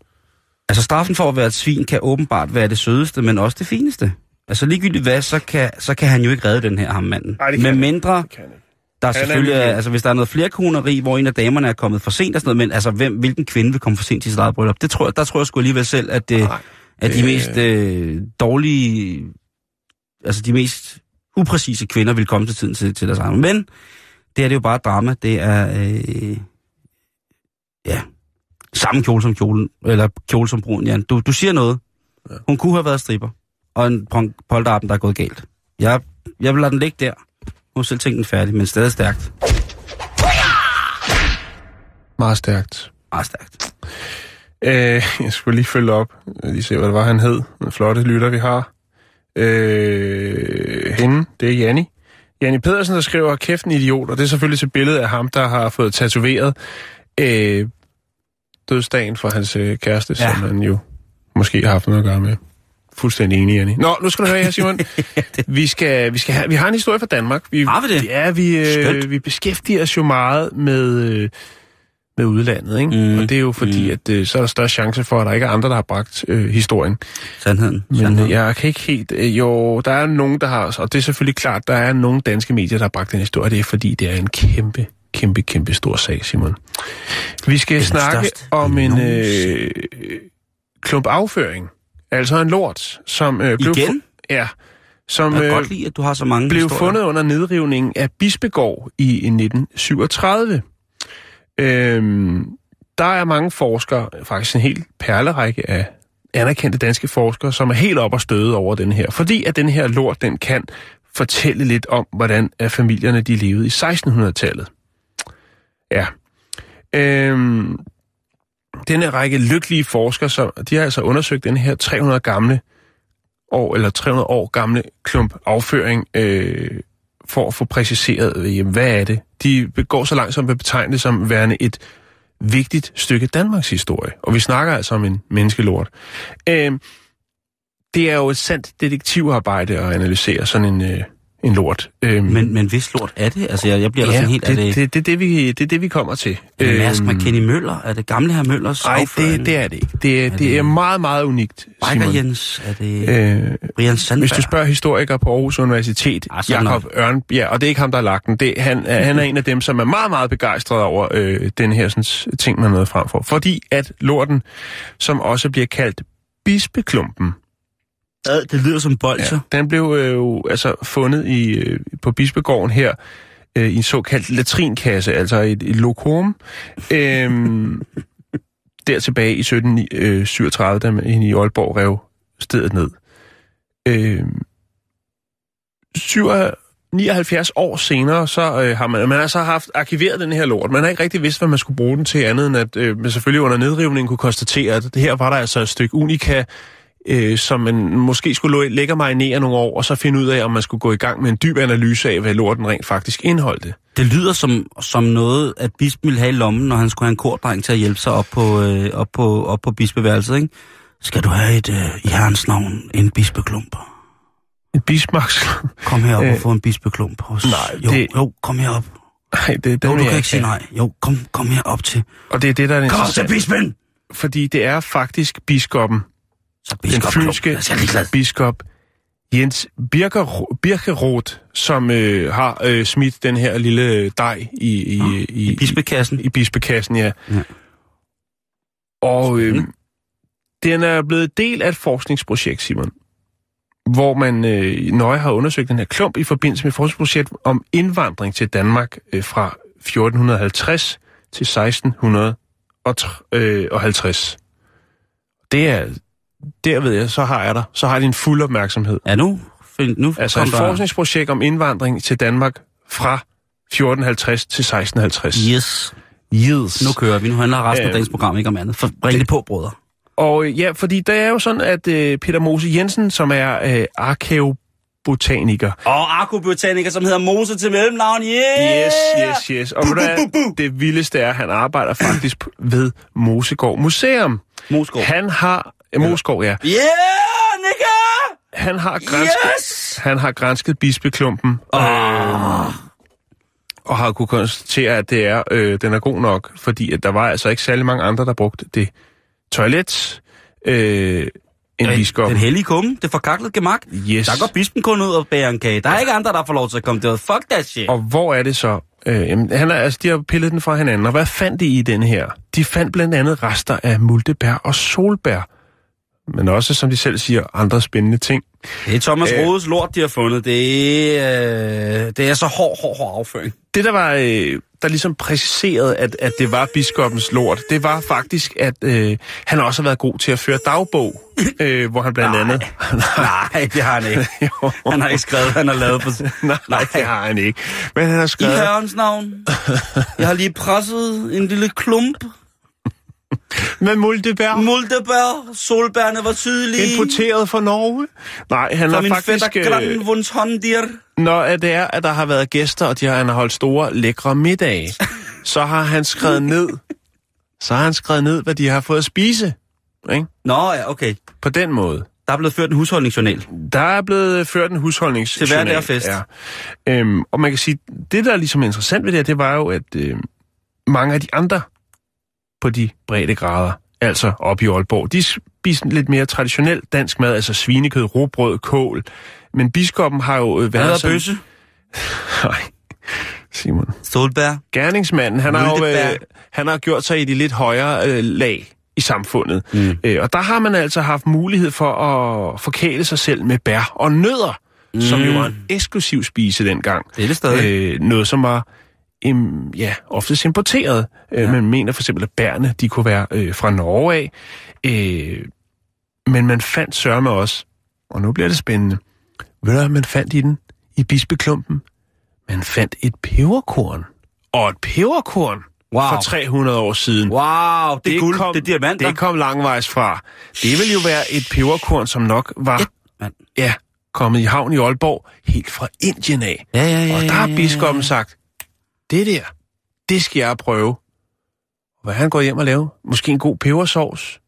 Altså, straffen for at være et svin kan åbenbart være det sødeste, men også det fineste. Altså, ligegyldigt hvad, så kan, så kan han jo ikke redde den her ham manden. Det kan Med mindre, Kan jeg. der er Han selvfølgelig, altså hvis der er noget flere koneri, hvor en af damerne er kommet for sent og sådan noget, men altså, hvem, hvilken kvinde vil komme for sent til sit eget bryllup? Det tror jeg, der tror jeg sgu alligevel selv, at, det, at de det- mest øh, dårlige, altså de mest upræcise kvinder vil komme til tiden til, til deres egen. Men det er det jo bare drama. Det er, øh, ja, samme kjole som kjolen, eller kjole som brun, Jan. Du, du siger noget. Ja. Hun kunne have været stripper, og en polterappen, der er gået galt. Jeg, jeg vil lade den ligge der. Hun har selv tænkt den færdig, men stadig stærkt. Meget stærkt. Meget stærkt. Øh, jeg skulle lige følge op. Lige se, hvad det var, han hed. Den flotte lytter, vi har. Øh, hende, det er Janni. Janni Pedersen, der skriver, kæft en idiot, og det er selvfølgelig til billedet af ham, der har fået tatoveret øh, dødsdagen for hans øh, kæreste, ja. Som han jo måske har haft noget at gøre med. Fuldstændig enig, Janni. Nå, nu skal du høre her, Simon. vi, skal, vi, skal have, vi har en historie fra Danmark. Vi, Har vi det? Ja, vi, øh, Skønt. vi beskæftiger os jo meget med, øh, med udlandet, ikke? Mm. Og det er jo fordi, Mm. at øh, så er der større chance for, at der ikke er andre, der har bragt øh, historien. Sandheden. Men Sandheden. øh, jeg kan ikke helt... Øh, jo, der er nogen, der har... Og det er selvfølgelig klart, der er nogle danske medier, der har bragt den historie. Det er fordi, det er en kæmpe, kæmpe, kæmpe stor sag, Simon. Vi skal Den snakke om en øh, klump afføring. Altså en lort, som øh, blev... Igen? Ja. Som øh, godt lide, at du har så mange blev historier. fundet under nedrivningen af Bispegård i 1937. Øhm, der er mange forskere, faktisk en helt perlerække af anerkendte danske forskere, som er helt op og støde over den her. Fordi at den her lort, den kan fortælle lidt om, hvordan familierne de levede i 1600-tallet. Ja. Øhm, denne række lykkelige forskere, så de har altså undersøgt den her 300 gamle år, eller 300 år gamle klump afføring, øh, for at få præciseret, øh, jamen, hvad er det? De går så langt som at betegne det som værende et vigtigt stykke Danmarks historie. Og vi snakker altså om en menneskelort. Øh, det er jo et sandt detektivarbejde at analysere sådan en, øh, en lort. Øh, Men, men hvis lort er det? Altså, jeg, jeg bliver ja, sådan helt... det, er det, det, det, det, vi, det er det, vi kommer til. er det Mærsk Øhm, McKinney Møller? Er det gamle her Møllers Nej, det, det er det ikke. Det, er, det, det- er meget, meget unikt, Biker Simon. Jens? Er det Øh, Brian Sandberg? Hvis du spørger historiker på Aarhus Universitet, Ah, Jakob Ørnbjerg, og det er ikke ham, der har lagt den, det, han, er- han er en af dem, som er meget, meget begejstret over øh, den her sådan, ting, man nåede frem for. Fordi at lorten, som også bliver kaldt bispeklumpen, Ja, det lyder som bolcher. ja, den blev øh, jo altså fundet i, øh, på bispegården her, øh, i en såkaldt latrinkasse, altså et, et lokum. Øhm, der tilbage i 1737, da man i Aalborg rev stedet ned. Øhm, 77 79 år senere, så øh, har man, man har så haft arkiveret den her lort. Man har ikke rigtig vidst, hvad man skulle bruge den til, andet end at øh, man selvfølgelig under nedrivningen kunne konstatere, at det her var der altså et stykke unika, øh, som man måske skulle lægge og marinere nogle år, og så finde ud af, om man skulle gå i gang med en dyb analyse af, hvad lorten rent faktisk indeholdte. Det lyder som, som noget, at bispen ville have i lommen, når han skulle have en kordreng til at hjælpe sig op på, øh, op på, op på bispeværelset, ikke? Skal du have et, øh, i herrens navn, en bispeklump? En bismarks... Kom herop øh, og få en bispeklump hos... nej, jo, det- jo, kom herop. Nej, det, det Jo, du kan ikke sige have. nej. Jo, kom, kom herop til. Og det er det, der er Kom til bispen! fordi det er faktisk biskoppen, Så den biskopklump. fynske biskop Jens Birker, Birkeroth, som øh, har øh, smidt den her lille dej i, i, Nå, i, I bispekassen. i bispekassen, ja. Ja. Og øh, den er blevet del af et forskningsprojekt, Simon, hvor man øh, nøje har undersøgt den her klump i forbindelse med et forskningsprojekt om indvandring til Danmark øh, fra 1450 til 1650. Det er, der ved jeg, så har jeg dig, så har jeg din fuld opmærksomhed. Ja, nu, nu Altså et forskningsprojekt om indvandring til Danmark fra 1450 til 1650. Yes, Yes. nu kører vi. Nu handler resten af Øh, dagens program ikke om andet. For, bring det på, brødre. Og øh, ja, fordi der er jo sådan, at øh, Peter Mose Jensen, som er øh, arkeo, agrobotaniker. Og agrobotaniker, som hedder Mose til mellemnavn. Yeah! Yes, yes, yes. Og ved du hvad, det vildeste er, at han arbejder faktisk ved Mosegård Museum. Moskov. Han har... Ja, Mosegård, ja. Yeah, nigga! Han har grænsket, Yes! han har grænsket bispeklumpen. Ah. og har kunne konstatere, at det er, øh, den er god nok, fordi at der var altså ikke særlig mange andre, der brugte det toilet øh, end biskop. Den hellige kumme, det forkaklet gemak. Yes. Der går bispen kun ud og bærer en kage. Der er ikke andre, der får lov til at komme derud. Fuck that shit. Og hvor er det så? Øh, jamen, han er, altså, de har pillet den fra hinanden, og hvad fandt de i den her? De fandt blandt andet rester af multebær og solbær, men også, som de selv siger, andre spændende ting. Det er Thomas Øh. Rodes lort, de har fundet. Det er, øh, det er så hård, hård, hård afføring. Det, der var, øh, der ligesom præciserede, at, at det var biskoppens lort, det var faktisk, at øh, han også har været god til at føre dagbog, øh, hvor han blandt Nej. andet... Nej, det har han ikke. Jo. Han har ikke skrevet, han har lavet på... nej, nej, det har han ikke. Men han har I skrevet... herrens navn. Jeg har lige presset en lille klump. Med multebær. Multebær. Solbærne var tydelige. Importeret fra Norge. Nej, han har faktisk... fætter græn vunds hånddir. Når det er, at der har været gæster, og de har, han har holdt store, lækre middage, så har han skrevet ned, så har han skrevet ned, hvad de har fået at spise. Ikke? Nå ja, okay. På den måde. Der er blevet ført en husholdningsjournal. Der er blevet ført en husholdnings... Til hver og fest. Ja. Øhm, og man kan sige, det der er ligesom interessant ved det her, det var jo, at øh, mange af de andre på de brede grader, altså op i Aalborg, de spiser lidt mere traditionel dansk mad, altså svinekød, råbrød, kål. Men biskoppen har jo øh, Hvad været sådan... bøsse? Nej, Simon. Solbær. Gerningsmanden, han har, jo, øh, han har gjort sig i de lidt højere øh, lag i samfundet. Mm. Øh, og der har man altså haft mulighed for at forkæle sig selv med bær og nødder, mm. som jo var en eksklusiv spise dengang. Det er det stadig. Øh, noget, som var im, ja, oftest importeret. Øh, Ja. Man mener for eksempel, at bærne de kunne være øh, fra Norge af. Øh, men man fandt sørme også, og nu bliver det spændende, ved du man fandt i den? I bispeklumpen? Man fandt et peberkorn. Og et peberkorn Wow. for 300 år siden. Wow, det er guld. kom, det er diamanter. Det kom langvejs fra. Det vil jo være et peberkorn, som nok var Et, ja, kommet i havn i Aalborg helt fra Indien af. Ja, ja, ja. Og der har biskoppen sagt, det der, det skal jeg prøve. Hvad han går hjem og lave? Måske en god pebersovs.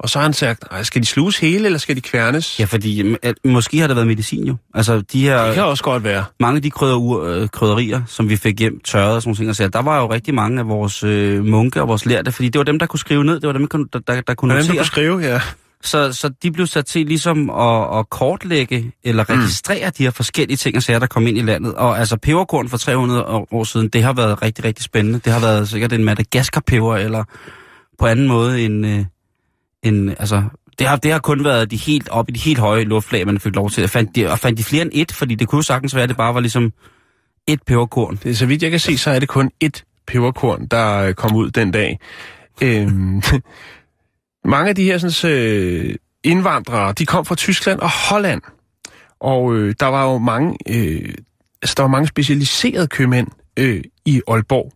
Og så har han sagt, "Ej, skal de sluges hele, eller skal de kværnes? Ja, fordi øh, måske har det været medicin jo. Altså, de her, Det kan også godt være. mange af de krydder, øh, krydderier, som vi fik hjem, tørret og sådan nogle ting, og så, der var jo rigtig mange af vores øh, munke og vores lærte, fordi det var dem, der kunne skrive ned, det var dem, der, der, der, der kunne Hvordan du notere. kunne skrive, ja. Så, så de blev sat til ligesom at, at kortlægge eller registrere mm. de her forskellige ting og sager, der kom ind i landet. Og altså peberkorn for 300 år, siden, det har været rigtig, rigtig spændende. Det har været sikkert en Madagaskar-peber, eller på anden måde en... Øh, en altså, det har, det har kun været de helt op i de helt høje luftlag, man fik lov til. Og fandt de, og fandt de flere end et, fordi det kunne sagtens være, at det bare var ligesom et peberkorn. Det, så vidt jeg kan se, så er det kun ét peberkorn, der øh, kom ud den dag. Øhm, mange af de her sådan, øh, indvandrere, de kom fra Tyskland og Holland. Og øh, der var jo mange, øh, altså, der var mange specialiserede købmænd øh, i Aalborg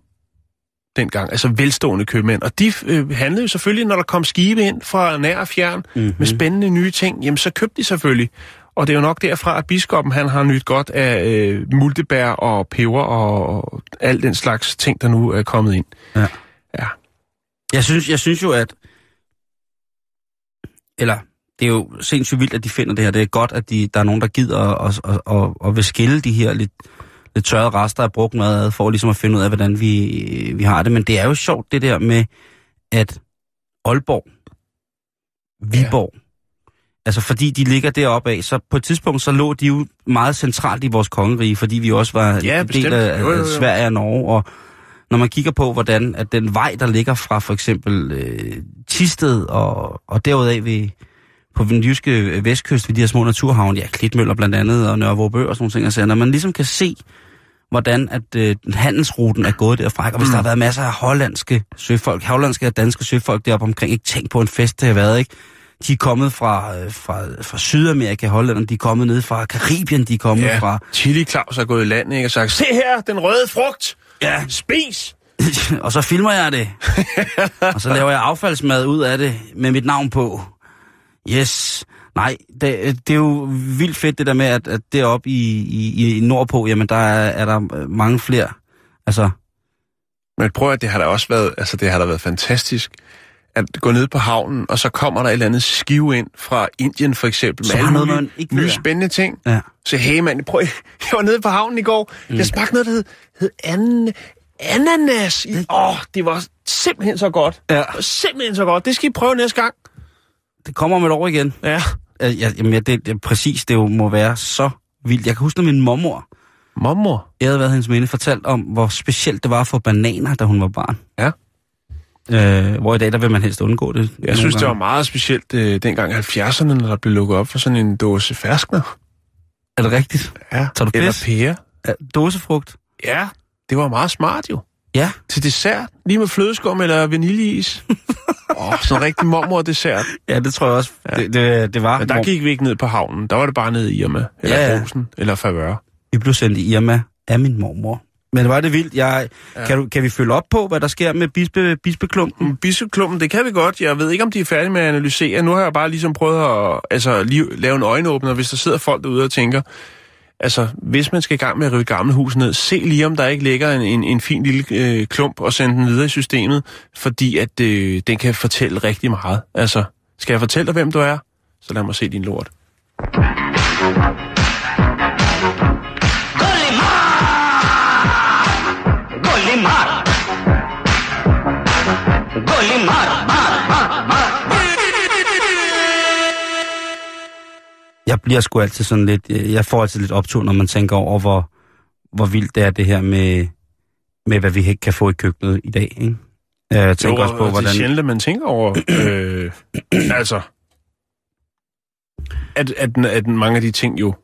dengang, altså velstående købmænd. Og de øh, handlede jo selvfølgelig, når der kom skibe ind fra nær og fjern mm-hmm. med spændende nye ting, jamen så købte de selvfølgelig. Og det er jo nok derfra, at biskoppen han har nyt godt af øh, multebær og peber og, og al den slags ting, der nu er kommet ind. Ja. Ja. Jeg synes, jeg synes jo, at... Eller, det er jo sindssygt vildt, at de finder det her. Det er godt, at de, der er nogen, der gider og, og, og, og vil skille de her lidt, lidt tørrede rester af brugt mad ad, for ligesom at finde ud af, hvordan vi, vi har det. Men det er jo sjovt, det der med, at Aalborg, Viborg, ja. altså fordi de ligger deroppe af, så på et tidspunkt, så lå de jo meget centralt i vores kongerige, fordi vi også var Ja, en del bestemt. af, Jo, jo, af jo. Sverige og Norge, og når man kigger på, hvordan at den vej, der ligger fra for eksempel øh, Tisted og, og derudaf ved, på den jyske øh, vestkyst ved de her små naturhavne, ja, Klitmøller blandt andet, og Nørre Vårbø og sådan nogle ting, altså, når man ligesom kan se, hvordan at øh, handelsruten er gået derfra, og hvis mm. der har været masser af hollandske søfolk, hollandske og danske søfolk deroppe omkring, ikke tænk på en fest, det har været, ikke? De er kommet fra, øh, fra, fra Sydamerika, Holland, de er kommet ned fra Karibien, de er kommet Ja, fra... Chili Claus er gået i land ikke, og sagt, se her, den røde frugt, Ja, spis! og så filmer jeg det. og så laver jeg affaldsmad ud af det med mit navn på. Yes. Nej, det, det er jo vildt fedt det der med, at, at deroppe i, i, i nordpå, jamen der er, er der mange flere. Altså, Men prøv at det har da også været, altså det har da været fantastisk at gå ned på havnen, og så kommer der et eller andet skive ind fra Indien for eksempel, Som med har alle noget, man ikke nye spændende ting. ja. Så hey mand, prøv, jeg var nede på havnen i går, mm. jeg smagte noget, der hed, hed an, ananas. Åh, oh, det var simpelthen så godt. Ja. Det var simpelthen så godt. Det skal I prøve næste gang. Det kommer om et år igen. Ja. Ja, ja, jamen, ja, det, det, præcis, det jo må være så vildt. Jeg kan huske, når min mormor, Mormor. jeg havde været hendes minde, fortalt om, hvor specielt det var for bananer, da hun var barn. Ja. Øh, hvor i dag, der vil man helst undgå det. Jeg synes, det var meget specielt øh, dengang i 70'erne, når der blev lukket op for sådan en dåse ferskner. Er det rigtigt? Ja. Tager du Eller pis? pære. Ja, dåsefrugt? Ja, det var meget smart jo. Ja. Til dessert, lige med flødeskum eller vaniljeis. Åh, oh, sådan en rigtig mormor-dessert. Ja, det tror jeg også. Ja. Det, det, det var. Men der gik vi ikke ned på havnen. Der var det bare nede i Irma, eller ja. ja. Rosen, eller Favør. Vi blev sendt i Irma af min mormor. Men var det vildt. Jeg, ja. Kan, du, kan vi følge op på, hvad der sker med bispe, bispeklumpen? Bisseklumpen, det kan vi godt. Jeg ved ikke, om de er færdige med at analysere. Nu har jeg bare ligesom prøvet at altså, lige, lave en øjenåbner, hvis der sidder folk derude og tænker, altså, hvis man skal i gang med at rive gammelt hus ned, se lige, om der ikke ligger en, en, en fin lille øh, klump og sende den videre i systemet, fordi at øh, den kan fortælle rigtig meget. Altså, skal jeg fortælle dig, hvem du er? Så lad mig se din lort. Jeg bliver sgu altid sådan lidt... øh, Jeg får altid lidt optur, når man tænker over, hvor, hvor vildt det er det her med, med, hvad vi ikke kan få i køkkenet i dag. Ikke? Jeg tænker Jo, også på, og Det er hvordan... sjældent, at man tænker over, øh, altså, at, at, at mange af de ting jo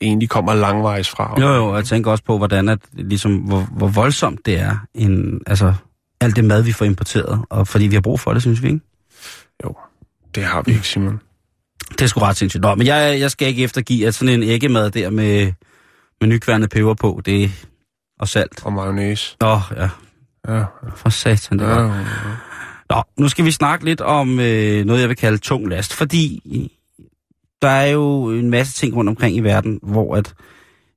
egentlig kommer langvejs fra. Jo, jo, jeg tænker også på, hvordan at, ligesom, hvor, hvor voldsomt det er, en, altså, alt det mad, vi får importeret, og fordi vi har brug for det, synes vi, ikke? Det har vi ikke, Simon. Det er sgu ret sindssygt. Nå, men jeg, jeg skal ikke eftergive, at sådan en æggemad der med, med nykværnet peber på, det og salt. Og mayonnaise. Nå, ja, Ja, for satan, det ja, ja. Nå, nu skal vi snakke lidt om øh, noget, jeg vil kalde tung last, fordi der er jo en masse ting rundt omkring i verden, hvor at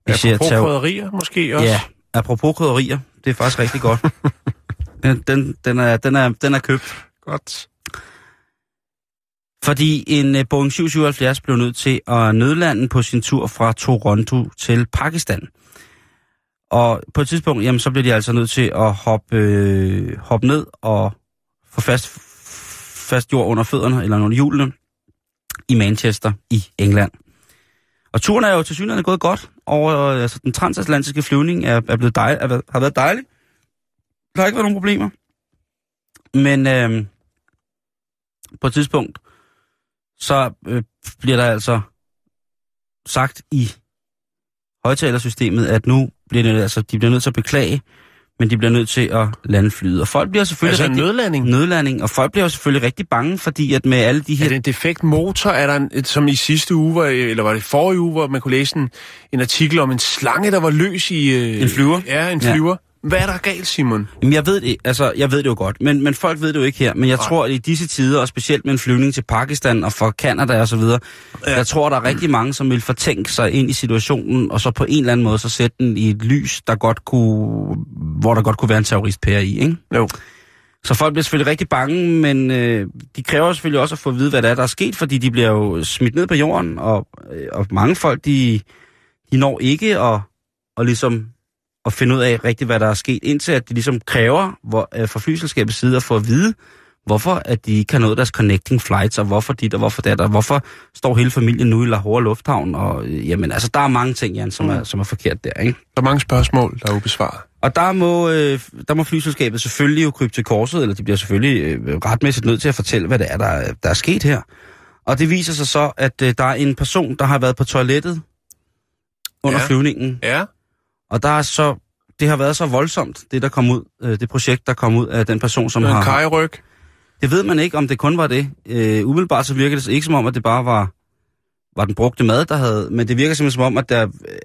vi ser Apropos terror- krydderier måske også. Ja, apropos krydderier, det er faktisk rigtig godt. Den, den, den, er, den, er, den er købt. Godt. Fordi en øh, Boeing 777 blev nødt til at nødlande på sin tur fra Toronto til Pakistan. Og på et tidspunkt, jamen, så blev de altså nødt til at hoppe, øh, hoppe ned og få fast, fast jord under fødderne, eller under hjulene, i Manchester i England. Og turen er jo til synligheden gået godt, og øh, altså, den transatlantiske flyvning er, er blevet dejl, er, har været dejlig. Der har ikke været nogen problemer. Men øh, på et tidspunkt, så øh, bliver der altså sagt i højtalersystemet, at nu bliver det, altså, de bliver nødt til at beklage, men de bliver nødt til at lande flyet. Og folk bliver selvfølgelig Altså rigtig... nødlanding. nødlanding, og folk bliver jo selvfølgelig rigtig bange, fordi at med alle de Er her... det en defekt motor? Er der en, et- som i sidste uge, hvor, eller var det forrige uge, hvor man kunne læse en, en artikel om en slange, der var løs i... Øh, En flyver? Ja, en flyver. Hvad er der galt, Simon? Jamen, jeg ved det, altså, jeg ved det jo godt, men, men folk ved det jo ikke her. Men jeg Nej. tror, at i disse tider, og specielt med en flyvning til Pakistan og fra Canada og så videre, ja. jeg tror, der er rigtig mange, som vil fortænke sig ind i situationen, og så på en eller anden måde, så sætte den i et lys, der godt kunne, hvor der godt kunne være en terroristpære i, ikke? Jo. Så folk bliver selvfølgelig rigtig bange, men øh, de kræver selvfølgelig også at få at vide, hvad der er, der er sket, fordi de bliver jo smidt ned på jorden, og, øh, og mange folk, de, de når ikke at, og ligesom at finde ud af rigtigt, hvad der er sket, indtil at de ligesom kræver hvor, øh, fra flyselskabets side at få at vide, hvorfor at de ikke har nået deres connecting flights, og hvorfor dit og hvorfor dat, og hvorfor står hele familien nu i Lahore Lufthavn, og øh, jamen altså, der er mange ting, Jan, som, er, som er forkert der, ikke? Der er mange spørgsmål, der er ubesvaret. Og der må, øh, der må flyselskabet selvfølgelig jo krybe til korset, eller de bliver selvfølgelig øh, retmæssigt nødt til at fortælle, hvad det er, der, der er sket her. Og det viser sig så, at øh, der er en person, der har været på toilettet under Ja. ja. flyvningen. Ja. Og der er så, det har været så voldsomt, det der kom ud, øh, det projekt, der kom ud af den person, som En har... kajryg. Det ved man ikke, om det kun var det. Øh, umiddelbart så virker det ikke som om, at det bare var, var den brugte mad, der havde... Men det virker simpelthen som om, at der øh,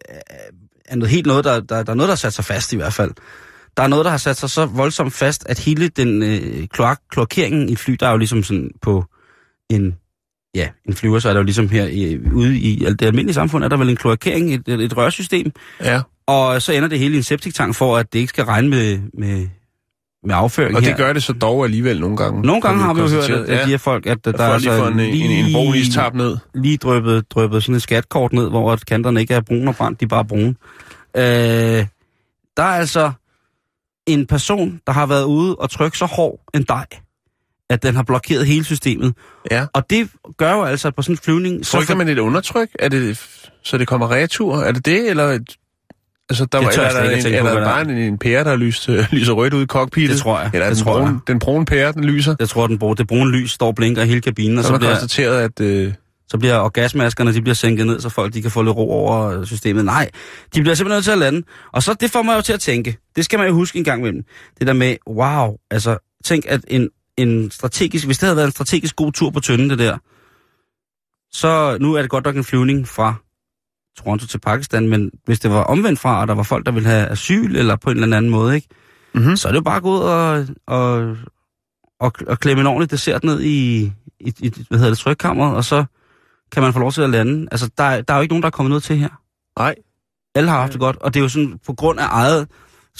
er noget helt noget, der, der, der er noget, der har sat sig fast i hvert fald. Der er noget, der har sat sig så voldsomt fast, at hele den øh, kloak, kloakeringen i fly, der er jo ligesom sådan på en ja, en flyver, så er der jo ligesom her i, ude i det almindelige samfund, er der vel en kloakering, et, et rørsystem, Ja, og så ender det hele i en septiktank for, at det ikke skal regne med, med, med afføring og her. det gør det så dog alligevel nogle gange. Nogle gange har vi jo hørt, at, at de her folk, at der, der er lige altså en, en, en brun ned. lige drøbet, drøbet sådan et skatkort ned, hvor kanterne ikke er brune og brændt, de er bare brune. Øh, der er altså en person, der har været ude og trykke så hård en dej, at den har blokeret hele systemet. Ja. Og det gør jo altså, at på sådan en flyvning... så Trykker for- man et undertryk? Er det, så det kommer retur? Er det det, eller... Altså, der Det var, eller, er der, en, på, er der bare en, en pære, der lyser, lyser rødt ud i cockpittet? Det tror jeg. Eller er Det den, tror brune, jeg. den brune pære, den lyser? Jeg tror, den brune, det brune lys står og blinker i hele kabinen, og Så så bliver, konstateret, at... Øh, så bliver orgasmaskerne de bliver sænket ned, så folk de kan få lidt ro over systemet. Nej, de bliver simpelthen nødt til at lande. Og så det får mig jo til at tænke. Det skal man jo huske en gang imellem. Det der med, wow, altså tænk at en, en strategisk, hvis det havde været en strategisk god tur på tønden, det der, så nu er det godt nok en flyvning fra Toronto til Pakistan, men hvis det var omvendt fra, og der var folk, der ville have asyl, eller på en eller anden måde, ikke? mm-hmm. så er det jo bare gå ud og, og, og, og klemme en ordentlig dessert ned i, i, i hvad hedder det, trykkammeret, og så kan man få lov til at lande. Altså, der, er- der er jo ikke nogen, der er kommet noget til her. Nej. Alle har haft det godt, og det er jo sådan på grund af eget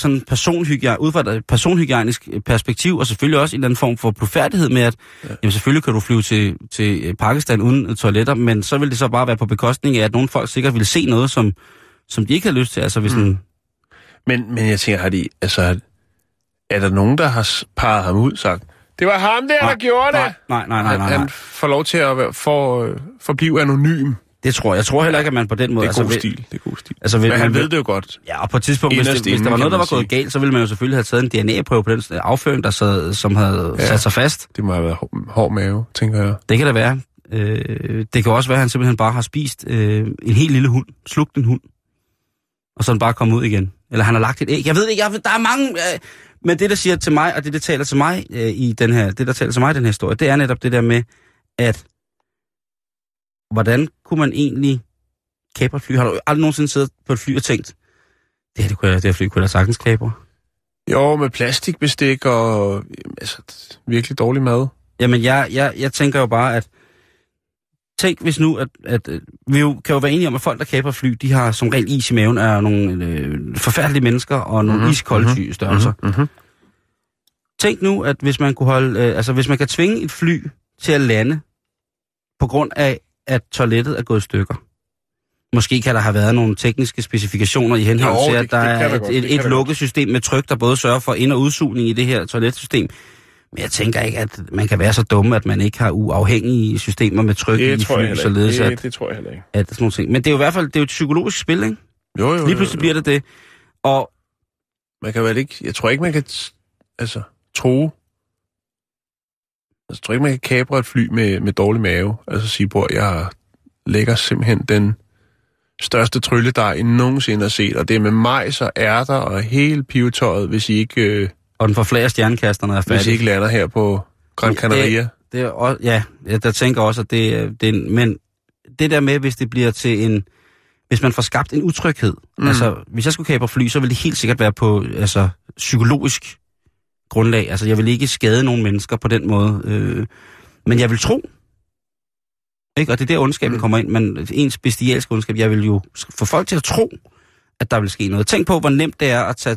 sådan personhygiejne, ud fra et personhygiejnisk perspektiv, og selvfølgelig også en eller anden form for blufærdighed med, at ja. jamen, selvfølgelig kan du flyve til, til Pakistan uden toiletter, men så vil det så bare være på bekostning af, at nogle folk sikkert vil se noget, som, som de ikke har lyst til. Altså hvis mm. en, Men, men jeg tænker, har de, altså, er der nogen, der har parret ham ud sagt, det var ham der, der gjorde det? nej, nej, nej, nej, nej, Han, nej. han får lov til at være, for, øh, forblive anonym. Det tror jeg. Jeg tror heller ikke, at man på den måde... Det er god ved- stil. Det er god stil. Altså, Men man han ved- ved det jo godt. Ja, og på et tidspunkt, hvis, det, Inderst hvis der var noget, der var gået galt, så ville man jo selvfølgelig have taget en DNA-prøve på den afføring, der sad, som havde ja. Sat sig fast. Det må have været hår, hård mave, tænker jeg. Det kan da være. Øh, det kan også være, at han simpelthen bare har spist øh, en helt lille hund, slugt en hund, og så den bare kommet ud igen. Eller han har lagt et æg. Jeg ved ikke, jeg ved, der er mange... Øh, men det, der siger til mig, og det, der taler til mig øh, i den her, det, der taler til mig i den her historie, det er netop det der med, at hvordan kunne man egentlig kapre et fly? Har du aldrig nogensinde siddet på et fly og tænkt, det her, det, kunne jeg, det her fly kunne jeg sagtens kapre? Jo, med plastikbestik og altså, virkelig dårlig mad. Jamen, jeg, jeg, jeg tænker jo bare, at tænk hvis nu, at, at øh, vi jo, kan jo være enige om, at folk, der kaper fly, de har som regel is i maven, er nogle øh, forfærdelige mennesker og nogle mm-hmm. Mhm, iskolde mhm, mm-hmm. størrelser. Mm-hmm. Mm-hmm. Tænk nu, at hvis man kunne holde, øh, altså hvis man kan tvinge et fly til at lande, på grund af, at toilettet er gået i stykker. Måske kan der have været nogle tekniske specifikationer i henhold Jo, til, det- at der det er et, godt, det et, et lukket system med tryk, der både sørger for ind- og udsugning i det her toiletsystem. Men jeg tænker ikke, at man kan være så dumme, at man ikke har uafhængige systemer med tryk i Det tror jeg fly, således ikke. at, Det, det tror jeg heller ikke. at sådan nogle ting. Men det er jo i hvert fald det er jo et psykologisk spil, ikke? Jo, jo, Lige pludselig bliver det det. Og Man kan vel ikke... Jeg tror ikke, man kan... Altså, tro... Altså, jeg tror ikke, man kan kapre et fly med, med dårlig mave. Altså sige, bror, jeg lægger simpelthen den største trylledej, I nogensinde har set. Og det er med majs og ærter og hele pivetøjet, hvis I ikke, øh, og den forflager stjernekasterne er hvis I færdig. ikke lander her på Gran Canaria. Det er også, ja, jeg der tænker også, at det, er- det en- men det der med, hvis det bliver til en, hvis man får skabt en utryghed, mm. altså hvis jeg skulle kapre fly, så ville det helt sikkert være på altså, psykologisk grundlag. Altså jeg vil ikke skade nogen mennesker på den måde, øh, men jeg vil tro, ikke? og det er der ondskaben Mm. kommer ind, men ens bestialske ondskab, jeg vil jo få folk til at tro, at der vil ske noget. Tænk på, hvor nemt det er at tage,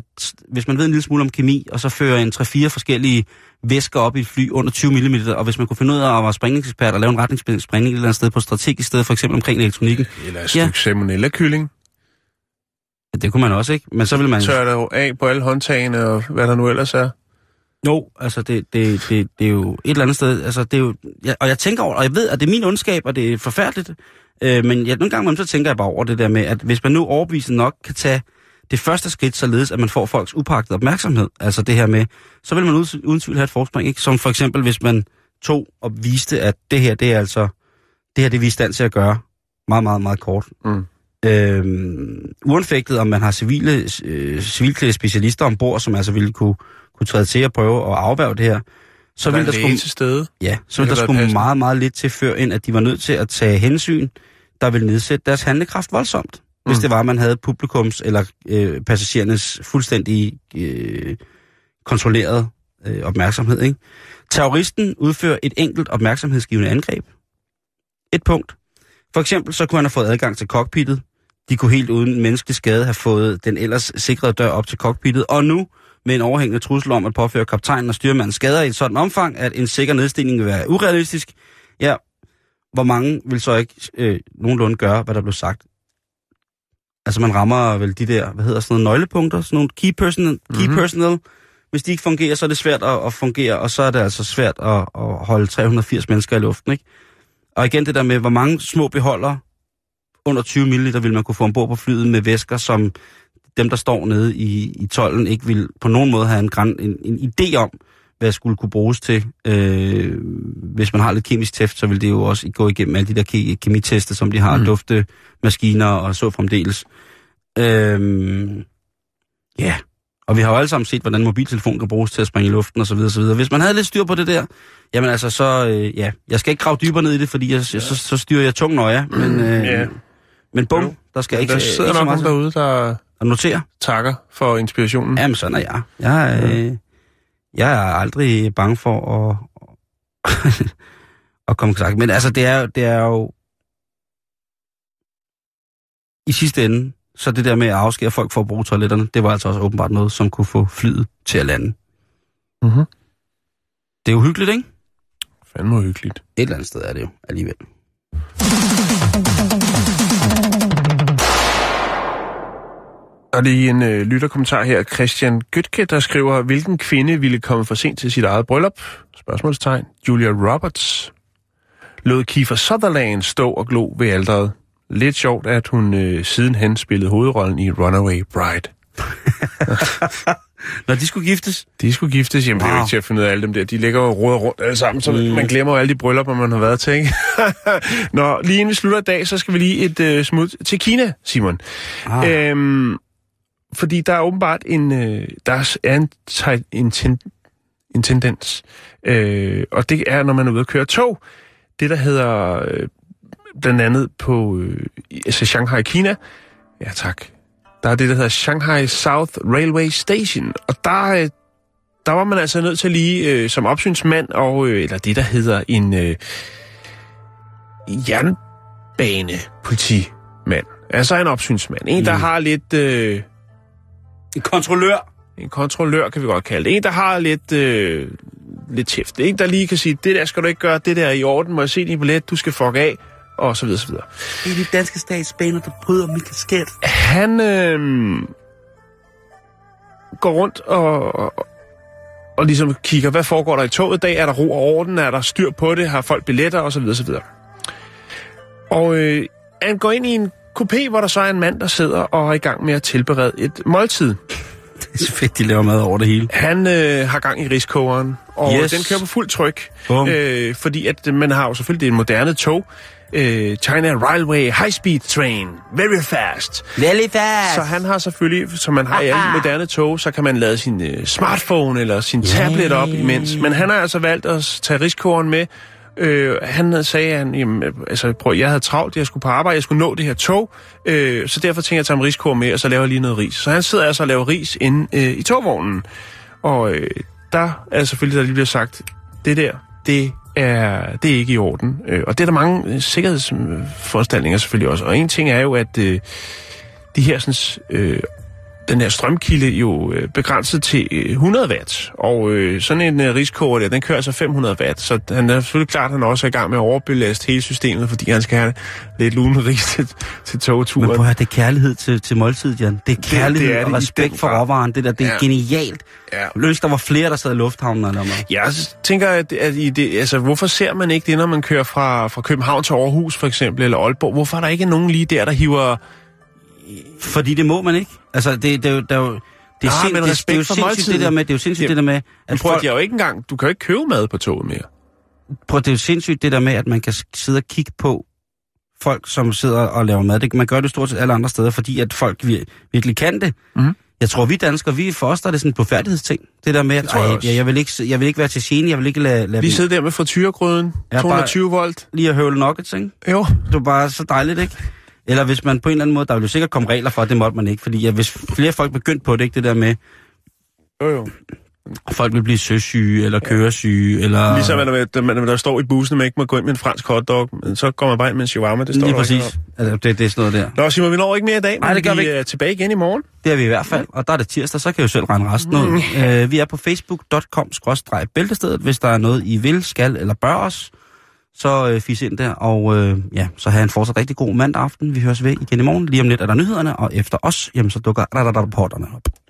hvis man ved en lille smule om kemi, og så føre en 3-4 forskellige væsker op i et fly under 20 mm, og hvis man kunne finde ud af at være sprængningsekspert og lave en retningssprængning et eller andet sted på et strategisk sted, for eksempel omkring elektronikken, Eller et Ja. stykke salmonella-kylling. det kunne man også, ikke? Men så vil man... Tør der jo af på alle håndtagene og hvad der nu ellers er. Jo, altså det, det, det, det er jo et eller andet sted, altså det er jo, ja, og jeg tænker over, og jeg ved, at det er min ondskab, og det er forfærdeligt, øh, men jeg, nogle gange så tænker jeg bare over det der med, at hvis man nu overbevisende nok kan tage det første skridt, således at man får folks upagtede opmærksomhed, altså det her med, så vil man uden, uden tvivl have et forspring, ikke? Som for eksempel, hvis man tog og viste, at det her, det er altså, det her, det er vi i stand til at gøre meget, meget, meget kort. Mm. Øhm, uanfægtet, om man har civile, øh, civilklædte specialister ombord, som altså ville kunne, kunne træde til at prøve at afværge det her, så der ville er der læge skulle, til stede. ja, så ville der skulle passende. meget, meget lidt til før, ind at de var nødt til at tage hensyn, der ville nedsætte deres handlekraft voldsomt. Hvis Mm. det var, at man havde publikums eller øh, passagerernes fuldstændig øh, kontrolleret øh, opmærksomhed. Ikke? Terroristen udfører et enkelt opmærksomhedsgivende angreb. et punkt. For eksempel så kunne han have fået adgang til cockpittet. De kunne helt uden menneskelig skade have fået den ellers sikrede dør op til cockpittet. Og nu med en overhængende trussel om at påføre kaptajnen og styrmanden skader i et sådan omfang, at en sikker nedstigning vil være urealistisk. Ja, hvor mange vil så ikke øh, nogenlunde gøre, hvad der blev sagt? Altså man rammer vel de der, hvad hedder sådan nogle nøglepunkter, sådan nogle key, person, key mm-hmm. personnel. Hvis de ikke fungerer, så er det svært at, at fungere, og så er det altså svært at, at holde 380 mennesker i luften, ikke? Og igen det der med, hvor mange små beholder under 20 ml vil man kunne få ombord på flyet med væsker, som dem, der står nede i, i tollen, ikke vil på nogen måde have en, en, en idé om, hvad skulle kunne bruges til. Øh, hvis man har lidt kemisk tæft, så vil det jo også gå igennem alle de der ke- kemitester, som de har, mm. dufte, maskiner og så fremdeles. Øh, ja, og vi har jo alle sammen set, hvordan mobiltelefon kan bruges til at springe i luften osv. osv. Hvis man havde lidt styr på det der, jamen altså så, øh, ja, jeg skal ikke grave dybere ned i det, fordi jeg, ja. så, så styrer jeg tungt nøje, men, øh, ja. men bum, der skal ikke, der sidder ikke nok nogen derude, der og notere. Takker for inspirationen. Jamen, sådan er jeg. Jeg, øh, jeg er aldrig bange for at, at komme sagt. Men altså, det er, det er jo... I sidste ende, så det der med at afskære folk for at bruge toiletterne, det var altså også åbenbart noget, som kunne få flyet til at lande. Mm-hmm. Det er jo hyggeligt, ikke? Fandme hyggeligt. Et eller andet sted er det jo alligevel. Og er en øh, lytterkommentar her, Christian Gøtke, der skriver, hvilken kvinde ville komme for sent til sit eget bryllup? Spørgsmålstegn. Julia Roberts. Lod Kiefer Sutherland stå og glo ved alderet. Lidt sjovt, at hun øh, sidenhen spillede hovedrollen i Runaway Bride. Når de skulle giftes? De skulle giftes, jamen wow. det er jo ikke til at finde ud af alle dem der. De ligger jo råder rundt alle sammen, så mm. man glemmer jo alle de bryllupper, man har været til, ikke? Nå, lige inden vi slutter i dag, så skal vi lige et øh, smut til Kina, Simon. Ah. Øhm, fordi der er åbenbart en, øh, der er en, en, ten, en tendens, øh, og det er, når man er ude at køre tog, det der hedder øh, blandt andet på øh, altså Shanghai, Kina, ja tak, der er det, der hedder Shanghai South Railway Station, og der, øh, der var man altså nødt til lige øh, som opsynsmand, og, øh, eller det, der hedder en øh, jernbanepolitimand, altså en opsynsmand, en, der mm. har lidt... Øh, en kontrollør. En kontrollør, kan vi godt kalde det. En, der har lidt, øh, lidt tæft. En, der lige kan sige, det der skal du ikke gøre, det der er i orden, må jeg se din billet, du skal fuck af, og så videre, så videre. Det er de danske statsbaner, der bryder min kasket. Han øh, går rundt og, og, og ligesom kigger, hvad foregår der i toget i dag? Er der ro og orden? Er der styr på det? Har folk billetter? Og så videre, så videre. Og øh, han går ind i en kopé, hvor der så er en mand, der sidder og er i gang med at tilberede et måltid. Det er så fedt, de laver mad over det hele. Han øh, har gang i riskogeren, og yes. den kører på fuld tryk. Øh, fordi at man har jo selvfølgelig det er en moderne tog. Øh, China Railway High Speed Train. Very fast. Very fast. Så han har selvfølgelig, som man har i alle moderne tog, så kan man lade sin øh, smartphone eller sin yeah. tablet op imens. Men han har altså valgt at tage riskogeren med, Øh, han sagde, han, jamen, altså, prøv, jeg havde travlt, jeg skulle på arbejde, jeg skulle nå det her tog, øh, så derfor tænkte jeg at tage en riskår med, og så laver jeg lige noget ris. Så han sidder altså og laver ris inde øh, i togvognen. Og øh, der er selvfølgelig, der lige bliver sagt, det der, det er, det er ikke i orden. Øh, og det er der mange øh, sikkerhedsforanstaltninger selvfølgelig også. Og en ting er jo, at øh, de her sådan, øh, den her strømkilde jo øh, begrænset til 100 øh, watt, og øh, sådan en øh, riskoger der, den kører altså 500 watt, så han er selvfølgelig klart, at han også er i gang med at overbelaste hele systemet, fordi han skal have lidt lune ris til, til togturen. Men prøv at høre, det er kærlighed til, til måltid, Jan. Det er kærlighed det, det er og respekt for råvaren, det der, det er ja. genialt. Ja. Løs, der var flere, der sad i lufthavnen eller noget. Jeg tænker, at, at i det, altså, hvorfor ser man ikke det, når man kører fra, fra København til Aarhus for eksempel, eller Aalborg? Hvorfor er der ikke nogen lige der, der hiver fordi det må man ikke. Altså, det, det, det, det er jo... Det er, ah, sind, det, det er jo sindssygt det der med, det er jo sindssygt det der med... At prøv, folk, jo ikke engang, du kan jo ikke købe mad på toget mere. Prøv, det er jo sindssygt det der med, at man kan sidde og kigge på folk, som sidder og laver mad. Det, man gør det stort set alle andre steder, fordi at folk vir, virkelig kan det. Mm. Jeg tror, vi danskere, vi for os, der er det sådan en blodfærdighedsting. Det der med, at jeg, jeg, jeg, vil ikke, jeg vil ikke være til gene, jeg vil ikke lade... lade lige sidde der med frityregrøden, 220 volt. Lige at høvle nuggets, ikke? Jo. Det er bare så dejligt, ikke? Eller hvis man på en eller anden måde, der vil jo sikkert komme regler for, at det måtte man ikke. Fordi ja, hvis flere folk begyndte på det, ikke det der med... Jo, jo. Folk vil blive søsyge, eller køresyge, eller... Ligesom at der, der, der står i bussen, at man ikke må gå ind med en fransk hotdog, men så går man bare ind med en shawarma. Det står Lige præcis. Altså, det, det er sådan noget der. Nå, Simon, vi når ikke mere i dag, men Nej, det gør vi vi er tilbage igen i morgen. Det er vi i hvert fald, og der er det tirsdag, så kan jeg jo selv regne resten ud. Øh, vi er på facebook.com-bæltestedet. Hvis der er noget, I vil, skal eller bør os, så øh, fis ind der, og øh, ja, så have en fortsat rigtig god mandag aften. Vi høres ved igen i morgen. Lige om lidt er der nyhederne, og efter os, jamen så dukker rapporterne op.